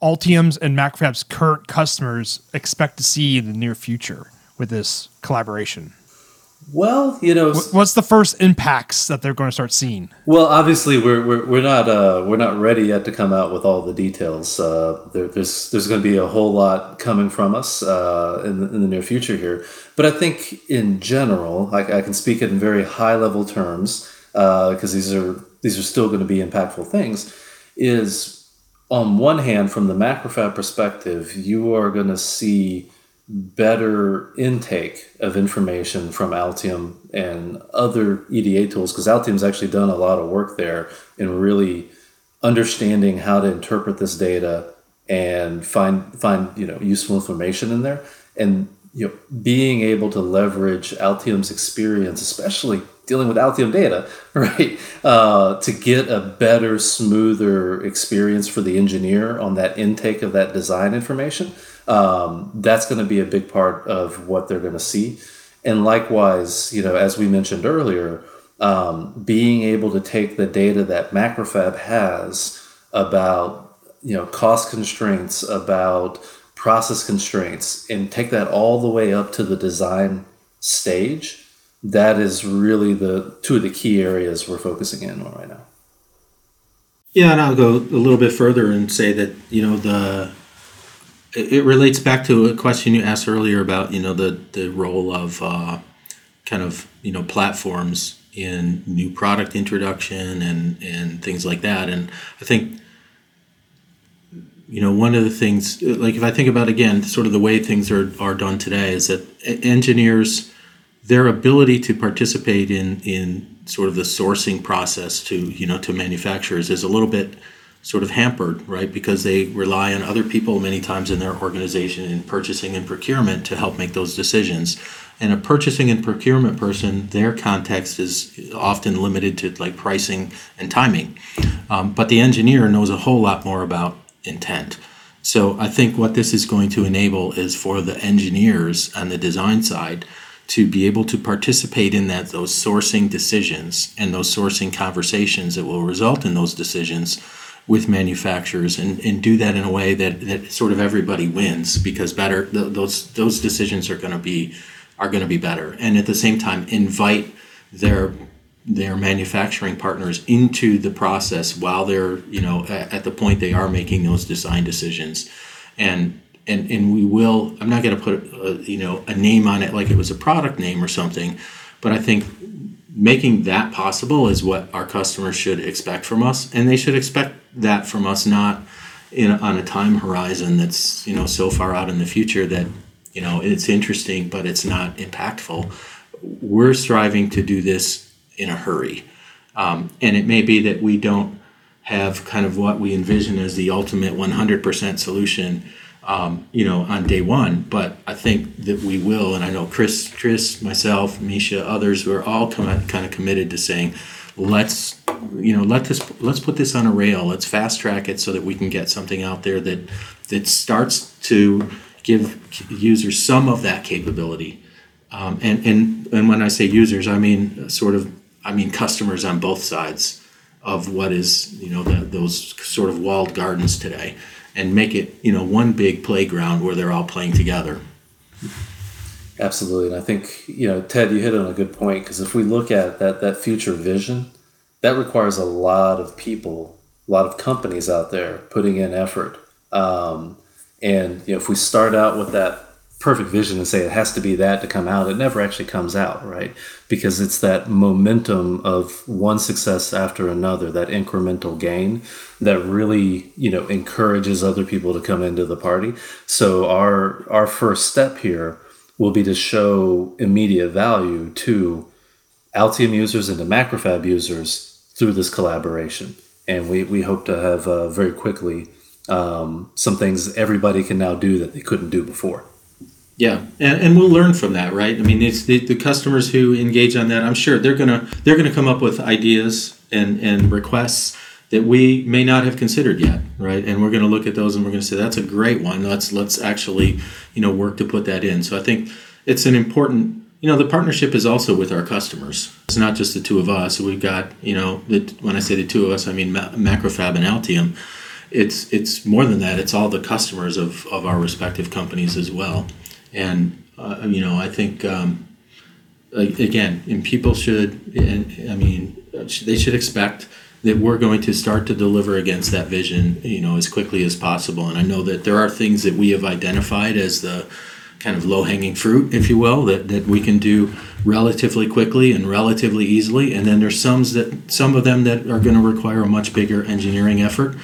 Altium's and MacroFab's current customers expect to see in the near future with this collaboration?
Well, you know,
what's the first impacts that they're going to start seeing?
Well, obviously, we're we're, we're not uh, we're not ready yet to come out with all the details. Uh, there, there's there's going to be a whole lot coming from us uh, in, the, in the near future here. But I think in general, I, I can speak it in very high level terms because uh, these are these are still going to be impactful things. Is on one hand, from the macrofab perspective, you are going to see better intake of information from Altium and other EDA tools because Altium's actually done a lot of work there in really understanding how to interpret this data and find find you know useful information in there. And you know being able to leverage Altium's experience especially dealing with Altium data right uh, to get a better smoother experience for the engineer on that intake of that design information um, that's going to be a big part of what they're going to see. And likewise, you know, as we mentioned earlier, um, being able to take the data that Macrofab has about, you know, cost constraints, about process constraints, and take that all the way up to the design stage, that is really the two of the key areas we're focusing in on right now.
Yeah, and I'll go a little bit further and say that, you know, the it relates back to a question you asked earlier about you know the the role of uh, kind of you know platforms in new product introduction and and things like that and i think you know one of the things like if i think about again sort of the way things are are done today is that engineers their ability to participate in in sort of the sourcing process to you know to manufacturers is a little bit sort of hampered, right? Because they rely on other people many times in their organization in purchasing and procurement to help make those decisions. And a purchasing and procurement person, their context is often limited to like pricing and timing. Um, but the engineer knows a whole lot more about intent. So I think what this is going to enable is for the engineers on the design side to be able to participate in that those sourcing decisions and those sourcing conversations that will result in those decisions with manufacturers and, and do that in a way that, that sort of everybody wins because better th- those those decisions are going to be are going to be better and at the same time invite their their manufacturing partners into the process while they're you know at, the point they are making those design decisions. And and and we will i'm not going to put a, you know a name on it like it was a product name or something but i think making that possible is what our customers should expect from us and they should expect that from us not in on a time horizon that's you know so far out in the future that you know it's interesting but it's not impactful. We're striving to do this in a hurry um, and it may be that we don't have kind of what we envision as the ultimate 100% solution um, you know, on day one. But I think that we will, and I know Chris, Chris, myself, Misha, others, we're all com- kind of committed to saying, let's, you know, let this, let's put this on a rail. Let's fast track it so that we can get something out there that that starts to give users some of that capability. Um, and and and when I say users, I mean sort of, I mean customers on both sides of what is you know the, those sort of walled gardens today and make it you know one big playground where they're all playing together.
Absolutely. And i think you know ted you hit on a good point because if we look at that that future vision that requires a lot of people a lot of companies out there putting in effort. Um, and you know if we start out with that perfect vision and say it has to be that to come out, it never actually comes out, right? Because it's that momentum of one success after another, that incremental gain that really, you know, encourages other people to come into the party. So our our first step here will be to show immediate value to Altium users and to Macrofab users through this collaboration. And we, we hope to have uh, very quickly um, some things everybody can now do that they couldn't do before.
Yeah, and, and we'll learn from that, right? I mean, it's the, the customers who engage on that. I'm sure they're gonna they're gonna come up with ideas and and requests that we may not have considered yet, right? And we're gonna look at those and we're gonna say that's a great one. Let's let's actually you know work to put that in. So I think it's an important you know the partnership is also with our customers. It's not just the two of us. We've got you know the, when I say the two of us, I mean MacroFab and Altium. It's it's more than that. It's all the customers of of our respective companies as well and uh, you know I think um, again, and people should, I mean, they should expect that we're going to start to deliver against that vision, you know, as quickly as possible. And I know that there are things that we have identified as the kind of low hanging fruit, if you will, that, that we can do relatively quickly and relatively easily. And then there's some that some of them that are going to require a much bigger engineering effort.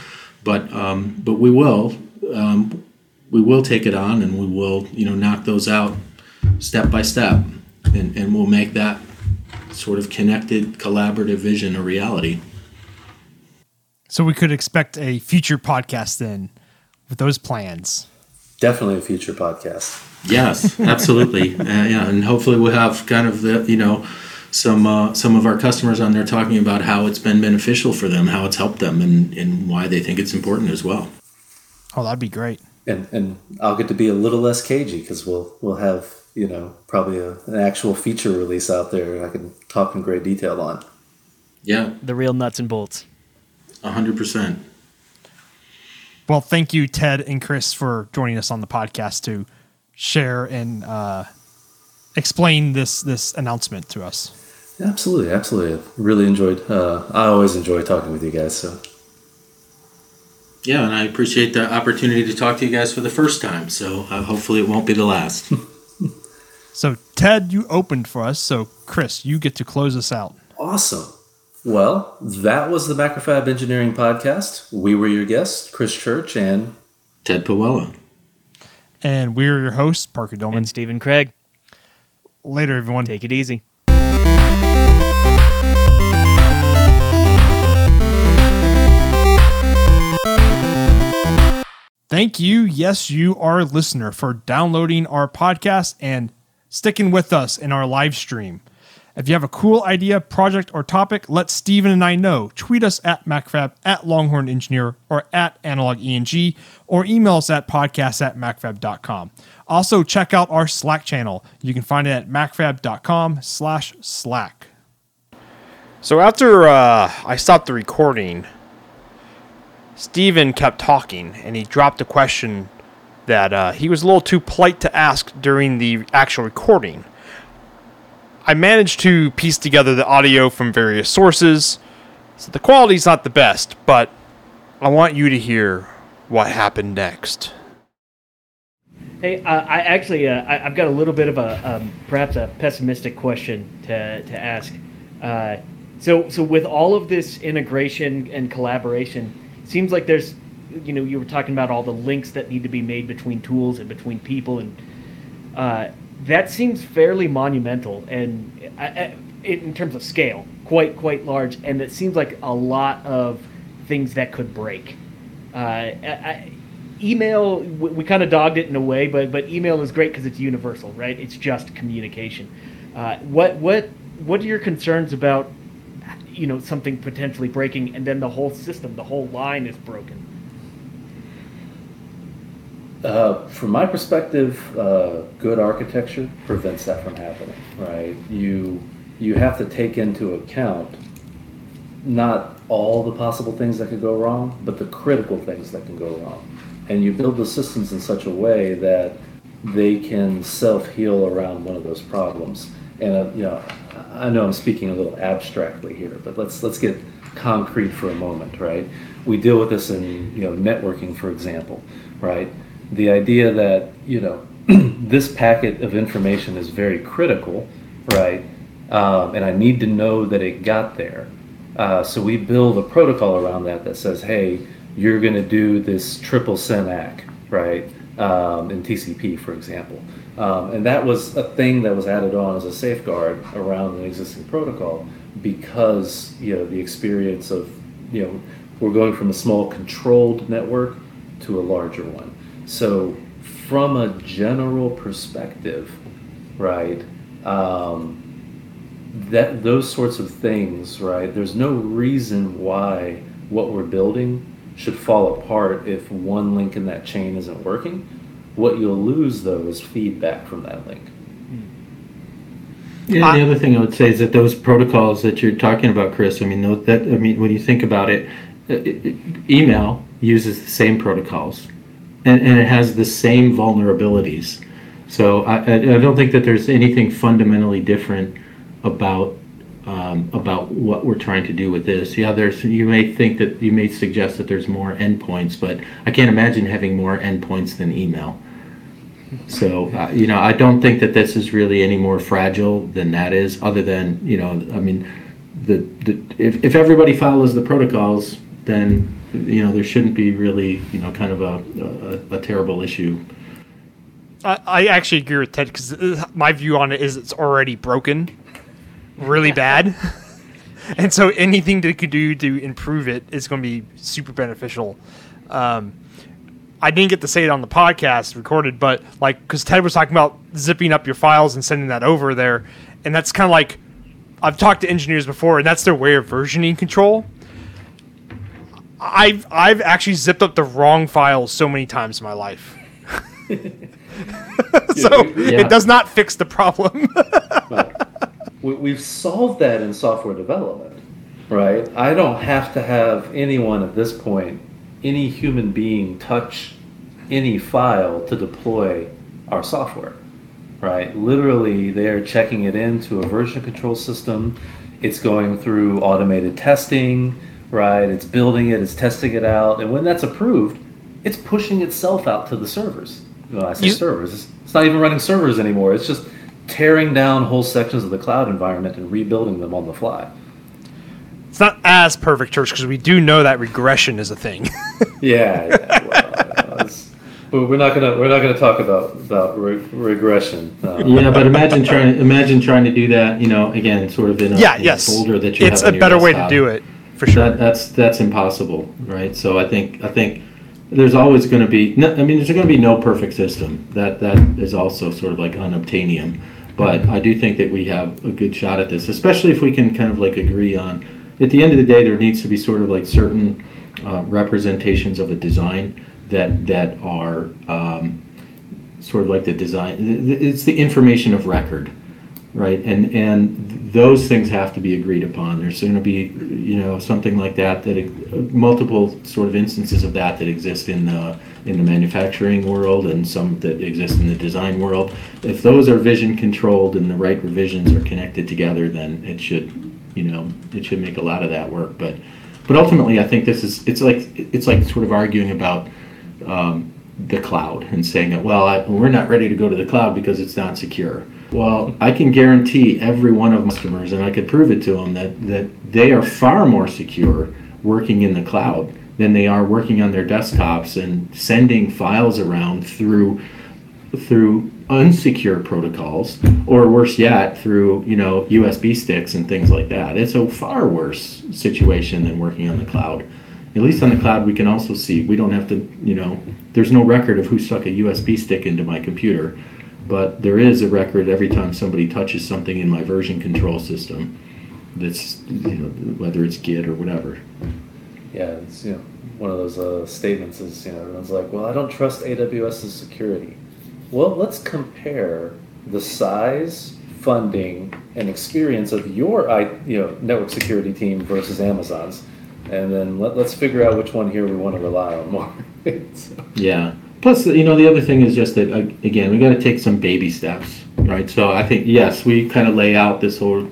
But um, but we will um, we will take it on and we will you know knock those out step by step. And, and we'll make that sort of connected collaborative vision a reality.
So we could expect a future podcast then with those plans?
Definitely a future podcast.
Yes absolutely. Uh, yeah and hopefully we'll have kind of the you know some uh, some of our customers on there talking about how it's been beneficial for them how it's helped them and, and why they think it's important as well.
Oh that'd be great
and and I'll get to be a little less cagey because we'll we'll have you know probably a, an actual feature release out there I can talk in great detail on.
Yeah,
the real nuts and bolts.
A hundred percent.
Well, thank you, Ted and Chris, for joining us on the podcast to share and uh, explain this this announcement to us.
Absolutely, absolutely. I really enjoyed. Uh, I always enjoy talking with you guys. So
yeah, and I appreciate the opportunity to talk to you guys for the first time. So uh, hopefully it won't be the last.
so, Ted, you opened for us. So, Chris, you get to close us out.
Awesome. Well, that was the MacroFab Engineering Podcast. We were your guests, Chris Church and
Ted Pawela.
And we're your hosts, Parker Dillmann
and Stephen Kraig.
Later, everyone.
Take it easy.
Thank you, yes, you, our listener, for downloading our podcast and sticking with us in our live stream. If you have a cool idea, project, or topic, let Stephen and I know. Tweet us at MacroFab, at Longhorn Engineer, or at Analog ENG, or email us at podcast at macrofab.com. Also, check out our Slack channel. You can find it at macrofab.com slash Slack. So after uh, I stopped the recording, Stephen kept talking and he dropped a question that uh, he was a little too polite to ask during the actual recording. I managed to piece together the audio from various sources, so the quality's not the best, but I want you to hear what happened next.
Hey, uh, I actually uh, I, have got a little bit of a um, perhaps a pessimistic question to to ask. Uh, so so with all of this integration and collaboration, seems like there's you know you were talking about all the links that need to be made between tools and between people and uh, that seems fairly monumental and uh, uh, in terms of scale quite quite large and it seems like a lot of things that could break uh, I, email we, we kind of dogged it in a way, but but email is great because it's universal, right? It's just communication. Uh, what what what are your concerns about? You know, something potentially breaking, and then the whole system, the whole line is broken.
Uh, from my perspective, uh, good architecture prevents that from happening. Right? You you have to take into account not all the possible things that could go wrong, but the critical things that can go wrong. And you build the systems in such a way that they can self heal around one of those problems. And uh, you know, I know I'm speaking a little abstractly here, but let's let's get concrete for a moment, right? We deal with this in you know networking, for example, right? the idea that you know this packet of information is very critical, right? Um, and I need to know that it got there. Uh, so we build a protocol around that that says, hey, you're going to do this triple SYN-ACK, right? Um, in TCP, for example. Um, and that was a thing that was added on as a safeguard around an existing protocol because you know the experience of you know we're going from a small controlled network to a larger one. So, from a general perspective, right, um, that those sorts of things, right, there's no reason why what we're building should fall apart if one link in that chain isn't working. What you'll lose, though, is feedback from that link.
Yeah, the other thing I would say is that those protocols that you're talking about, Chris. I mean, that I mean, when you think about it, it, it email uses the same protocols and, and it has the same vulnerabilities. So I, I, I don't think that there's anything fundamentally different about um, about what we're trying to do with this. Yeah, there's you may think that you may suggest that there's more endpoints, but I can't imagine having more endpoints than email. So uh, you know, I don't think that this is really any more fragile than that is. Other than you know, I mean, the, the if if everybody follows the protocols, then you know there shouldn't be really you know kind of a a, a terrible issue.
I, I actually agree with Ted because uh, my view on it is it's already broken, really bad, and so anything they could do to improve it is going to be super beneficial. Um, I didn't get to say it on the podcast recorded, but like because Ted was talking about zipping up your files and sending that over there, and that's kind of like I've talked to engineers before, and that's their way of versioning control. I've I've actually zipped up the wrong files so many times in my life. so yeah. it does not fix the problem.
We've solved that in software development, right? I don't have to have anyone at this point, any human being, touch any file to deploy our software, right? Literally, they're checking it into a version control system. It's going through automated testing right? It's building it, it's testing it out, and when that's approved, it's pushing itself out to the servers. Well, I say you, servers. It's not even running servers anymore. It's just tearing down whole sections of the cloud environment and rebuilding them on the fly.
It's not as perfect, Church, because we do know that regression is a thing.
yeah, yeah well, but we're not gonna we're not gonna talk about about re- regression.
Uh, yeah, but imagine trying imagine trying to do that. You know, again, sort of in a,
yeah,
in
yes.
a folder that
you it's
have.
It's a better way to do it for sure.
That, that's that's impossible, right? So I think I think there's always going to be. No, I mean, there's going to be no perfect system. That that is also sort of like unobtainium. But I do think that we have a good shot at this, especially if we can kind of like agree on. At the end of the day, there needs to be sort of like certain uh, representations of a design that that are um, sort of like the design. It's the information of record right? And and those things have to be agreed upon. There's going to be you know something like that that multiple sort of instances of that that exist in the in the manufacturing world and some that exist in the design world. If those are version controlled and the right revisions are connected together, then it should you know it should make a lot of that work. But but ultimately, I think this is it's like it's like sort of arguing about. Um, the cloud and saying that well I, we're not ready to go to the cloud because it's not secure well, I can guarantee every one of my customers, and I could prove it to them, that, that they are far more secure working in the cloud than they are working on their desktops and sending files around through through unsecure protocols or worse yet through you know USB sticks and things like that. It's a far worse situation than working on the cloud. at least on the cloud, we can also see. We don't have to, you know, there's no record of who stuck a USB stick into my computer, but there is a record every time somebody touches something in my version control system. That's you know whether it's Git or whatever.
Yeah, it's you know one of those uh, statements is you know everyone's like, well, I don't trust AWS's security. Well, let's compare the size, funding, and experience of your you know network security team versus Amazon's, and then let, let's figure out which one here we want to rely on more. So-
Yeah. Plus, you know, the other thing is just that uh, again, we got to take some baby steps, right? So I think yes, we kind of lay out this whole,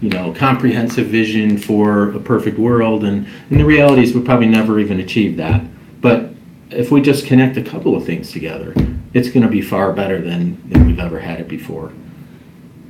you know, comprehensive vision for a perfect world, and and the reality is we probably never even achieve that. But if we just connect a couple of things together, it's going to be far better than, than we've ever had it before.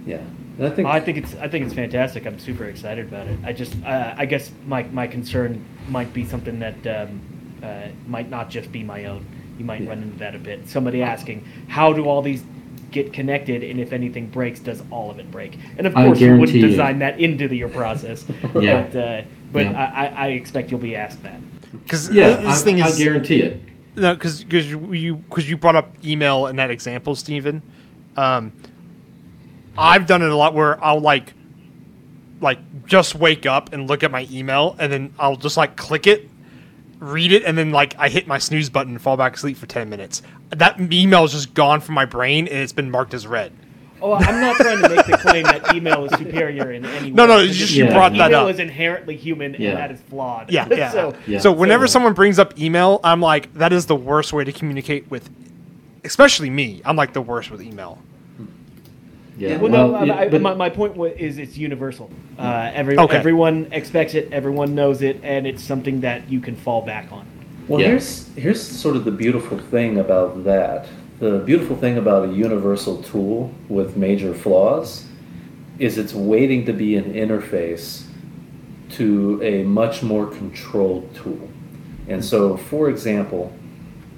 yeah, and I think
I think it's I think it's fantastic. I'm super excited about it. I just uh, I guess my my concern might be something that um, uh, might not just be my own. You might run into that a bit. Somebody asking how do all these get connected, and if anything breaks, does all of it break? And of course, you wouldn't
guarantee you.
design that into the, your process.
Yeah.
But, uh, but
Yeah.
I, I, I expect you'll be asked that.
Because
Yeah,
this
I,
thing
I
is
guarantee it.
No, because you because you brought up email in that example, Stephen. Um, I've done it a lot where I'll like like just wake up and look at my email, and then I'll just like click it, read it, and then like I hit my snooze button and fall back asleep for ten minutes. That email is just gone from my brain, and it's been marked as read.
Oh, I'm not trying to make the claim that email is superior in any way.
No, no,
It's
it's just
you
that
brought
that
email
up.
Email is inherently human,
Yeah.
and that is flawed.
Yeah, yeah.
so,
Yeah.
So whenever
So-
someone brings up email, I'm like, that is the worst way to communicate with, especially me. I'm like the worst with email.
Yeah.
Well, no,
well, yeah,
I,
but-
my, my point is it's universal. Uh, every,
Okay.
Everyone expects it, everyone knows it, and it's something that you can fall back on.
Well,
Yeah.
here's here's sort of the beautiful thing about that. The beautiful thing about a universal tool with major flaws is it's waiting to be an interface to a much more controlled tool. And so, for example,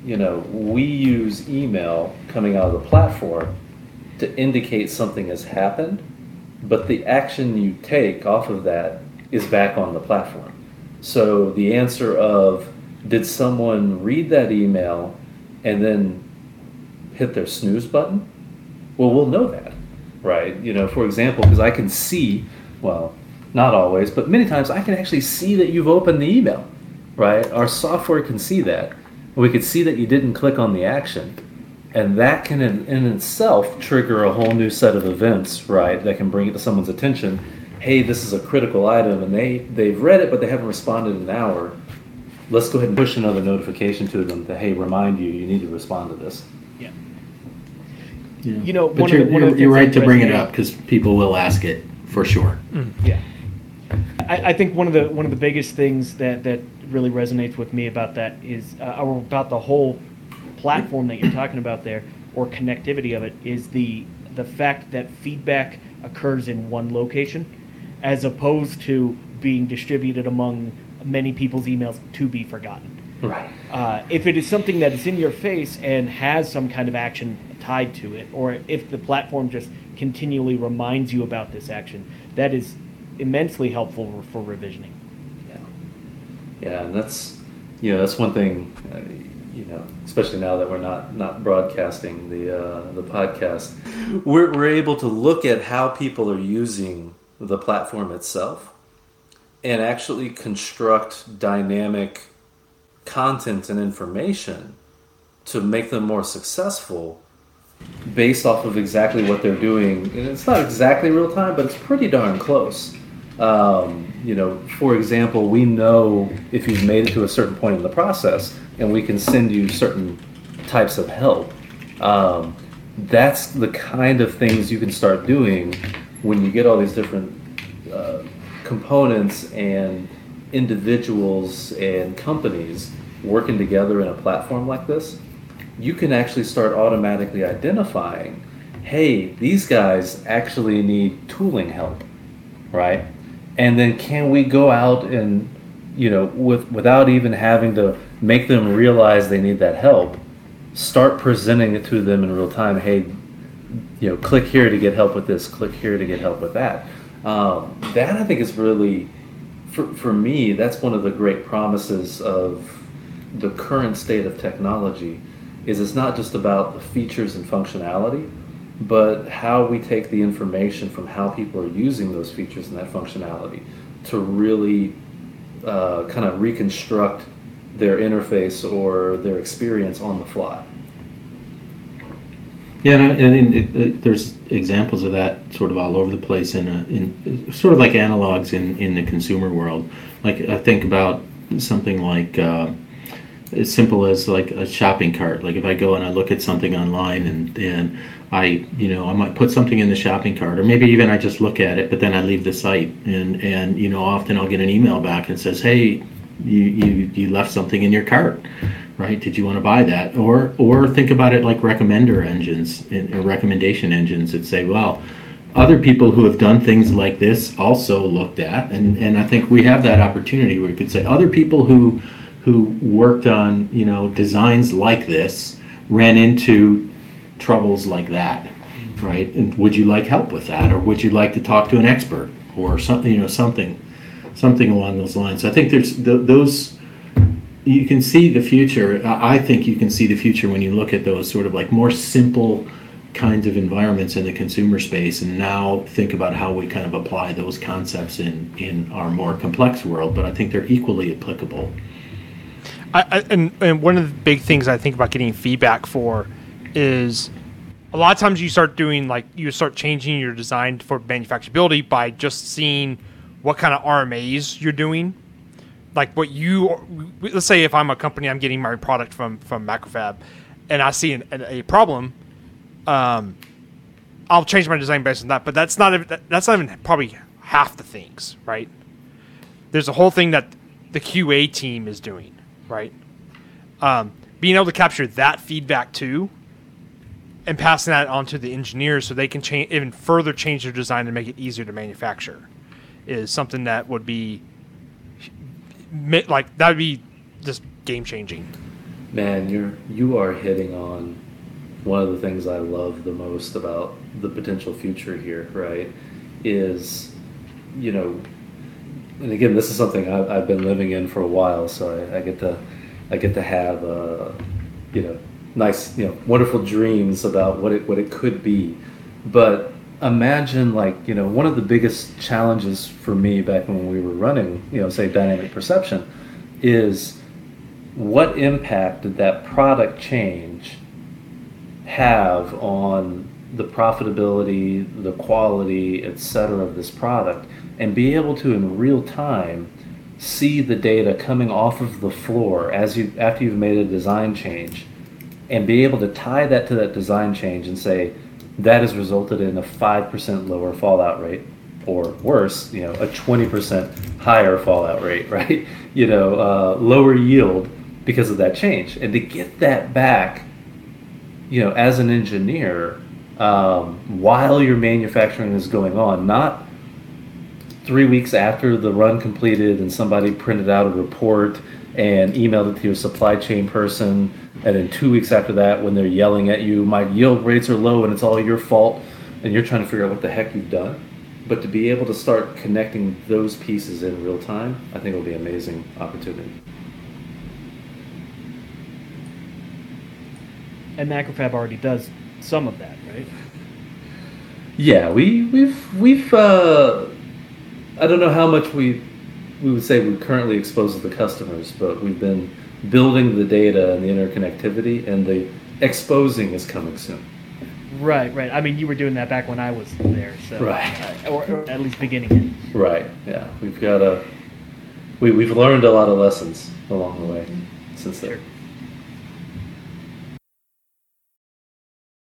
you know, we use email coming out of the platform to indicate something has happened, but the action you take off of that is back on the platform. So the answer of did someone read that email and then hit their snooze button? Well, we'll know that, right? You know, for example, because I can see, well, not always, but many times I can actually see that you've opened the email, right? Our software can see that. We could see that you didn't click on the action. And that can, in, in itself, trigger a whole new set of events, right? That can bring it to someone's attention. Hey, this is a critical item, and they they've read it, but they haven't responded in an hour. Let's go ahead and push another notification to them to hey, remind you, you need to respond to this.
Yeah.
yeah.
You know,
But
one
you're,
the- one
you're,
the
you're right to bring it up because people will ask it for sure.
Yeah. I, I think one of the one of the biggest things that, that really resonates with me about that is uh, about the whole platform that you're talking about there or connectivity of it is the the fact that feedback occurs in one location as opposed to being distributed among many people's emails to be forgotten.
Right.
Uh, if it is something that is in your face and has some kind of action tied to it, or if the platform just continually reminds you about this action, that is immensely helpful for revisioning.
Yeah. Yeah, and that's you know that's one thing. Uh, you know, especially now that we're not not broadcasting the uh, the podcast, we're we're able to look at how people are using the platform itself, and actually construct dynamic content and information to make them more successful based off of exactly what they're doing. And it's not exactly real time, but it's pretty darn close. Um, you know, for example, we know if you've made it to a certain point in the process, and we can send you certain types of help. Um, that's the kind of things you can start doing when you get all these different uh, components and individuals and companies working together in a platform like this, you can actually start automatically identifying hey, these guys actually need tooling help, right? And then can we go out and, you know, with, without even having to make them realize they need that help, start presenting it to them in real time. Hey, you know, click here to get help with this, click here to get help with that. Um, that I think is really for, for me, that's one of the great promises of the current state of technology is it's not just about the features and functionality, but how we take the information from how people are using those features and that functionality to really uh, kind of reconstruct their interface or their experience on the fly.
Yeah, and, and it, it, there's examples of that sort of all over the place in, a, in sort of like analogs in, in the consumer world. Like I think about something like uh, as simple as like a shopping cart. Like if I go and I look at something online and and I you know I might put something in the shopping cart, or maybe even I just look at it, but then I leave the site, and and you know often I'll get an email back and says, hey, you you, you left something in your cart right? Did you want to buy that? Or or think about it like recommender engines or recommendation engines that say, well, other people who have done things like this also looked at, and and I think we have that opportunity where we could say other people who who worked on you know designs like this ran into troubles like that, right? And would you like help with that, or would you like to talk to an expert or something? You know something something along those lines. I think there's th- those you can see the future. I think you can see the future when you look at those sort of like more simple kinds of environments in the consumer space and now think about how we kind of apply those concepts in in our more complex world but i think they're equally applicable
I, I, and, and one of the big things i think about getting feedback for is a lot of times you start doing like you start changing your design for manufacturability by just seeing what kind of rmas you're doing. Like what you let's say if I'm a company I'm getting my product from from MacroFab and I see an, a problem um I'll change my design based on that but that's not that's not even probably half the things right? There's a whole thing that the QA team is doing right um, being able to capture that feedback too and passing that on to the engineers so they can change even further change their design and make it easier to manufacture is something that would be like that would be just game changing.
Man, you're you are hitting on one of the things I love the most about the potential future here, right? Is you know, and again, this is something I've, I've been living in for a while, so I, I get to I get to have uh, you know nice you know wonderful dreams about what it what it could be, but imagine like you know one of the biggest challenges for me back when we were running you know say dynamic perception is what impact did that product change have on the profitability the quality etc of this product and be able to in real time see the data coming off of the floor as you after you've made a design change and be able to tie that to that design change and say that has resulted in a 5% lower fallout rate or worse, you know, a 20% higher fallout rate, right? You know, uh, lower yield because of that change. And to get that back, you know, as an engineer, um, while your manufacturing is going on, not three weeks after the run completed and somebody printed out a report and emailed it to your supply chain person and then two weeks after that when they're yelling at you my yield rates are low and it's all your fault and you're trying to figure out what the heck you've done. But to be able to start connecting those pieces in real time i think it will be an amazing opportunity.
And MacroFab already does some of that right?
Yeah we we've we've uh, i don't know how much we we would say we currently expose to the customers, but we've been building the data and the interconnectivity, and the exposing is coming soon.
Right, right. I mean, you were doing that back when I was there, so
right,
uh, or, or, at least beginning it.
Right. Yeah, we've got a we we've learned a lot of lessons along the way since then. Sure.